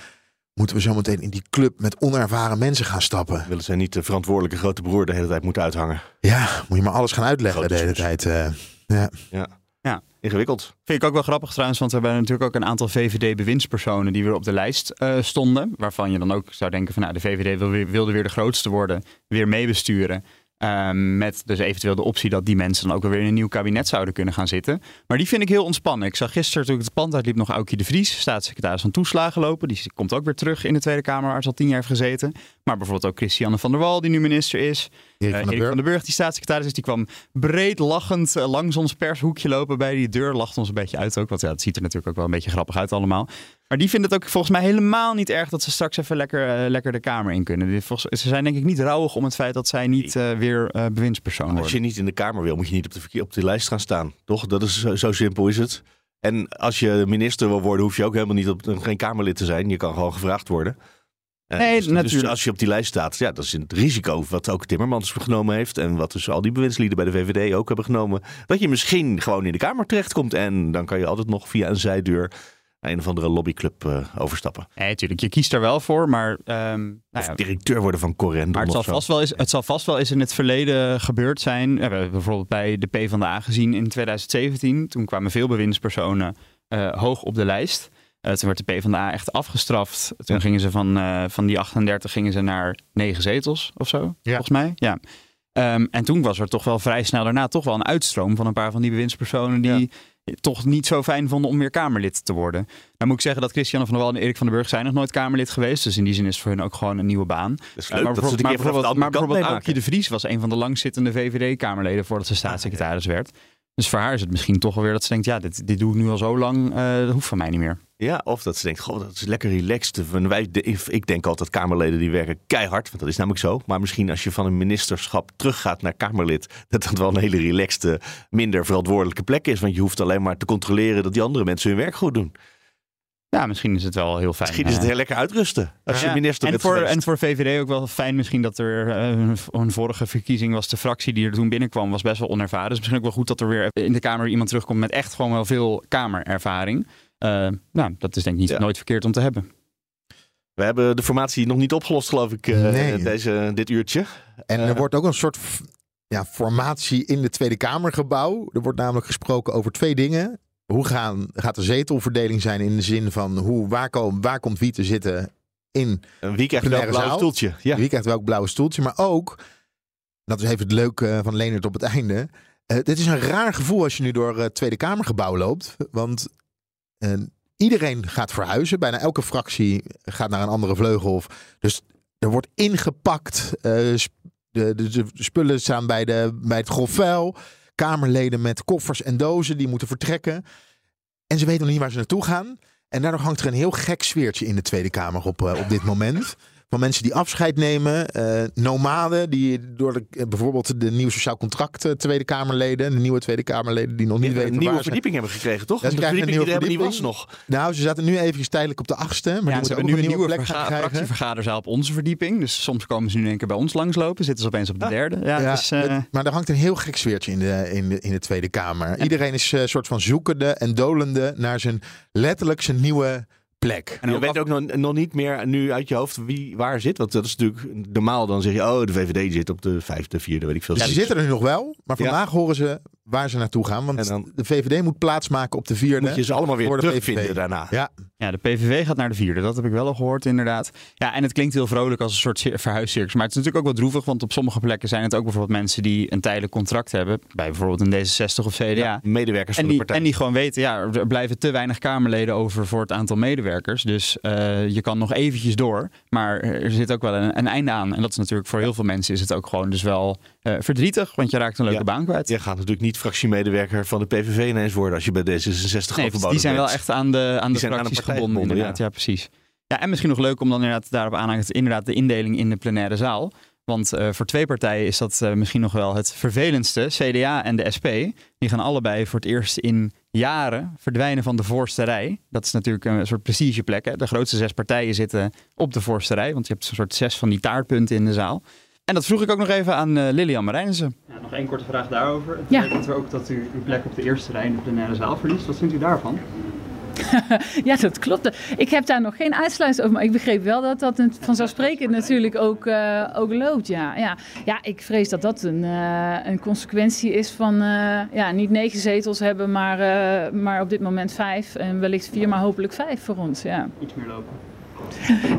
moeten we zo meteen in die club met onervaren mensen gaan stappen? Willen zij niet de verantwoordelijke grote broer de hele tijd moeten uithangen? Ja, moet je maar alles gaan uitleggen Grote de hele tijd. eh, ja. Ja. Ja. Ingewikkeld. Vind ik ook wel grappig trouwens, want we hebben natuurlijk ook een aantal VVD-bewindspersonen die weer op de lijst eh, stonden. Waarvan je dan ook zou denken van nou, de VVD wil weer, wilde weer de grootste worden, weer meebesturen. Ehm, met dus eventueel de optie dat die mensen dan ook weer in een nieuw kabinet zouden kunnen gaan zitten. Maar die vind ik heel ontspannen. Ik zag gisteren toen ik het pand uitliep nog Aukje de Vries, staatssecretaris van Toeslagen lopen. Die komt ook weer terug in de Tweede Kamer waar ze al tien jaar heeft gezeten. Maar bijvoorbeeld ook Christiane van der Wal die nu minister is. Erik Eh, van Erik Burg. van den Burg die staatssecretaris is. Die kwam breed lachend eh, langs ons pershoekje lopen bij die deur. Lacht ons een beetje uit ook. Want ja, het ziet er natuurlijk ook wel een beetje grappig uit allemaal. Maar die vinden het ook volgens mij helemaal niet erg dat ze straks even lekker, eh, lekker de Kamer in kunnen. Volgens- ze zijn denk ik niet rouwig om het feit dat zij niet eh, weer eh, bewindspersoon worden. Als je niet in de Kamer wil, moet je niet op de, verkeer- op de lijst gaan staan. Toch? Dat is zo, zo simpel is het. En als je minister wil worden, hoef je ook helemaal niet op, geen Kamerlid te zijn. Je kan gewoon gevraagd worden. Nee, dus, dus natuurlijk. als je op die lijst staat, ja, dat is het risico wat ook Timmermans genomen heeft. En wat dus al die bewindslieden bij de VVD ook hebben genomen. Dat je misschien gewoon in de Kamer terechtkomt. En dan kan je altijd nog via een zijdeur naar een of andere lobbyclub eh, overstappen. Nee, natuurlijk. Je kiest er wel voor, maar... ehm, nou ja, directeur worden van Corendon Maar het zal, vast wel eens, het zal vast wel eens in het verleden gebeurd zijn. We hebben bijvoorbeeld bij de PvdA gezien in 2017. Toen kwamen veel bewindspersonen eh, hoog op de lijst. Eh, toen werd de PvdA echt afgestraft. Toen gingen ze van, van die 38 gingen ze naar negen zetels of zo, volgens mij. Ja. Ehm, en toen was er toch wel vrij snel daarna toch wel een uitstroom van een paar van die bewindspersonen die toch niet zo fijn vonden om weer Kamerlid te worden. Nou moet ik zeggen dat Christiane van der Wal en Erik van den Burg zijn nog nooit Kamerlid geweest. Dus in die zin is het voor hun ook gewoon een nieuwe baan. is Eh, leuk maar dat bijvoorbeeld, maar bijvoorbeeld, bijvoorbeeld. Aukje de Vries was een van de langzittende VVD-Kamerleden voordat ze staatssecretaris werd. Dus voor haar is het misschien toch wel weer dat ze denkt, ja, dit, dit doe ik nu al zo lang, eh, dat hoeft van mij niet meer. Ja, of dat ze denkt, goh, dat is lekker relaxed. Wij, de- ik denk altijd Kamerleden die werken keihard, want dat is namelijk zo. Maar misschien als je van een ministerschap teruggaat naar Kamerlid, dat dat wel een hele relaxte, minder verantwoordelijke plek is. Want je hoeft alleen maar te controleren dat die andere mensen hun werk goed doen. Ja, misschien is het wel heel fijn. Misschien is het eh, heel lekker uitrusten als je minister en voor, geweest. en voor VVD ook wel fijn misschien dat er eh, een vorige verkiezing was. De fractie die er toen binnenkwam was best wel onervaren. Dus misschien ook wel goed dat er weer in de Kamer iemand terugkomt met echt gewoon wel veel Kamerervaring. Eh, nou, dat is denk ik niet Ja. nooit verkeerd om te hebben. We hebben de formatie nog niet opgelost, geloof ik, eh, Nee. deze, dit uurtje. En Eh, er wordt ook een soort ja, formatie in het Tweede Kamergebouw. Er wordt namelijk gesproken over twee dingen. Hoe gaan, gaat de zetelverdeling zijn in de zin van hoe, waar, kom, waar komt wie te zitten in En wie krijgt welk blauwe zaal? stoeltje? Ja. Wie krijgt welk blauwe stoeltje? Maar ook, dat is even het leuke eh, van Leonard op het einde. eh, dit is een raar gevoel als je nu door het Tweede Kamergebouw loopt. Want eh, iedereen gaat verhuizen. Bijna elke fractie gaat naar een andere vleugel. Of, dus er wordt ingepakt. eh, de, de, spullen staan bij, de, bij het grofvuil. Kamerleden met koffers en dozen die moeten vertrekken. En ze weten nog niet waar ze naartoe gaan. En daardoor hangt er een heel gek sfeertje in de Tweede Kamer op, eh, op dit moment. Van mensen die afscheid nemen. eh, nomaden die door de, eh, bijvoorbeeld de nieuwe sociaal contract eh, Tweede Kamerleden. De nieuwe Tweede Kamerleden die nog niet Die weten een nieuwe waar ze- verdieping hebben gekregen, toch? Ja, ze de krijgen een verdieping die nieuwe er helemaal niet was nog. Nou, ze zaten nu even tijdelijk op de achtste. Maar die ja, ze moeten hebben nu een nieuwe plek gaan verga- krijgen. fractievergaderzaal op onze verdieping. Dus soms komen ze nu in één keer bij ons langslopen. Zitten ze opeens op de derde. Ja, eh, maar er hangt een heel gek sfeertje in de, in de, in de Tweede Kamer. Iedereen is een soort van zoekende en dolende naar zijn letterlijk zijn nieuwe plek. En je weet ook nog, nog niet meer nu uit je hoofd wie waar zit. Want dat is natuurlijk normaal. Dan zeg je, oh, de VVD zit op de vijfde, vierde, weet ik veel. Ja, ze zitten er nu nog wel, maar vandaag horen ze waar ze naartoe gaan. Want de VVD moet plaatsmaken op de vierde. Moet je ze allemaal weer terugvinden daarna. Ja, Ja, de PVV gaat naar de vierde. Dat heb ik wel al gehoord, inderdaad. Ja, en het klinkt heel vrolijk als een soort cir- verhuiscircus. Maar het is natuurlijk ook wel droevig, want op sommige plekken zijn het ook bijvoorbeeld mensen die een tijdelijk contract hebben. Bij bijvoorbeeld een D66 of CDA. medewerkers en van die, de partij. En die gewoon weten, ja, er blijven te weinig Kamerleden over voor het aantal medewerkers. Dus eh, je kan nog eventjes door. Maar er zit ook wel een, een einde aan. En dat is natuurlijk voor heel veel mensen is het ook gewoon dus wel eh, verdrietig. Want je raakt een leuke baan kwijt. Je gaat natuurlijk niet fractiemedewerker van de PVV ineens worden als je bij D66 Nee, overbodig die zijn wel bent. echt aan de, aan Die de aan fracties gebonden, inderdaad. Ja. precies. Ja, en misschien nog leuk om dan inderdaad daarop aanhangend inderdaad de indeling in de plenaire zaal. Want uh, voor twee partijen is dat uh, misschien nog wel het vervelendste. CDA en de SP. Die gaan allebei voor het eerst in jaren verdwijnen van de voorste rij. Dat is natuurlijk een soort prestigeplek. Hè? De grootste zes partijen zitten op de voorste rij. Want je hebt een soort zes van die taartpunten in de zaal. En dat vroeg ik ook nog even aan uh, Lilian Marijnissen. Ja, nog één korte vraag daarover. Het Ja. betekent ook dat u uw plek op de eerste rij in de plenaire zaal verliest. Wat vindt u daarvan? ja, dat klopt. Ik heb daar nog geen uitsluitsel over, maar ik begreep wel dat dat een, vanzelfsprekend natuurlijk ook, uh, ook loopt. Ja. Ja. ja, ik vrees dat dat een, uh, een consequentie is van uh, ja, niet negen zetels hebben, maar, maar op dit moment vijf. En wellicht vier, maar hopelijk vijf voor ons. Ja. Iets meer lopen.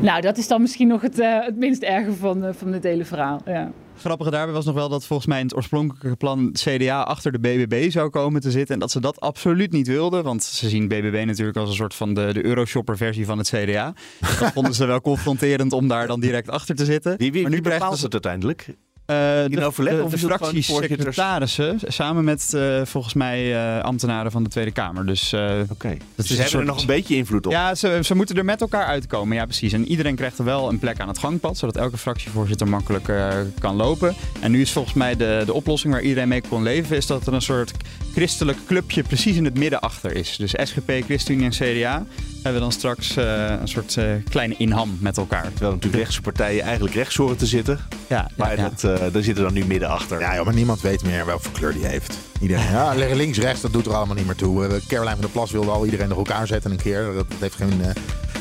Nou, dat is dan misschien nog het, het minst erge van, van dit hele verhaal. Ja. Grappige daarbij was nog wel dat volgens mij in het oorspronkelijke plan CDA achter de BBB zou komen te zitten. En dat ze dat absoluut niet wilden. Want ze zien BBB natuurlijk als een soort van de, de Euroshopper versie van het CDA. Dat vonden ze wel confronterend om daar dan direct achter te zitten. Wie, wie, maar nu wie bepaalt ze het uiteindelijk? Uh, in de, overleg de, of de fractiesecretarissen samen met uh, volgens mij uh, ambtenaren van de Tweede Kamer. Dus, okay. dus ze hebben er nog een beetje invloed op. Ja, ze, ze, moeten er met elkaar uitkomen. Ja, precies. En iedereen krijgt er wel een plek aan het gangpad, zodat elke fractievoorzitter makkelijk kan lopen. En nu is volgens mij de, de oplossing waar iedereen mee kon leven, is dat er een soort christelijk clubje precies in het midden achter is. Dus SGP, ChristenUnie en CDA hebben dan straks een soort kleine inham met elkaar. Terwijl natuurlijk rechtse partijen eigenlijk rechts horen te zitten. Ja, maar ja, dat, daar zitten dan nu midden achter. Ja, joh, maar niemand weet meer welke kleur die heeft. Iedereen, ja, links, rechts, dat doet er allemaal niet meer toe. Uh, Caroline van der Plas wilde al iedereen door elkaar zetten een keer. Dat, dat heeft, geen, uh,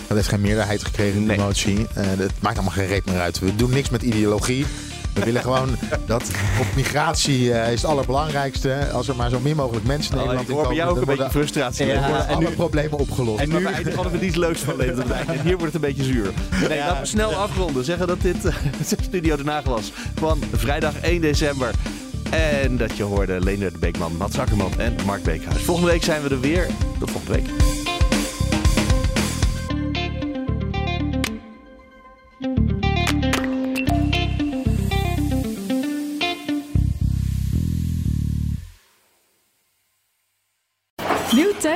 dat heeft geen meerderheid gekregen in de Nee. motie. Uh, dat maakt allemaal geen reet meer uit. We doen niks met ideologie. We willen gewoon dat op migratie eh, is het allerbelangrijkste. Als er maar zo min mogelijk mensen in Oh, Nederland ik hoor bij jou ook komen, een beetje worden- frustratie. dan Ja, worden en alle nu- problemen opgelost. En nu hadden we niets leuks van leven En hier wordt het een beetje zuur. Nee, laten we snel afronden. Zeggen dat dit eh, Studio Den Haag was van vrijdag 1 december. En dat je hoorde Leendert de Beekman, Mats Akkerman en Mark Beekhuis. Volgende week zijn we er weer. Tot volgende week.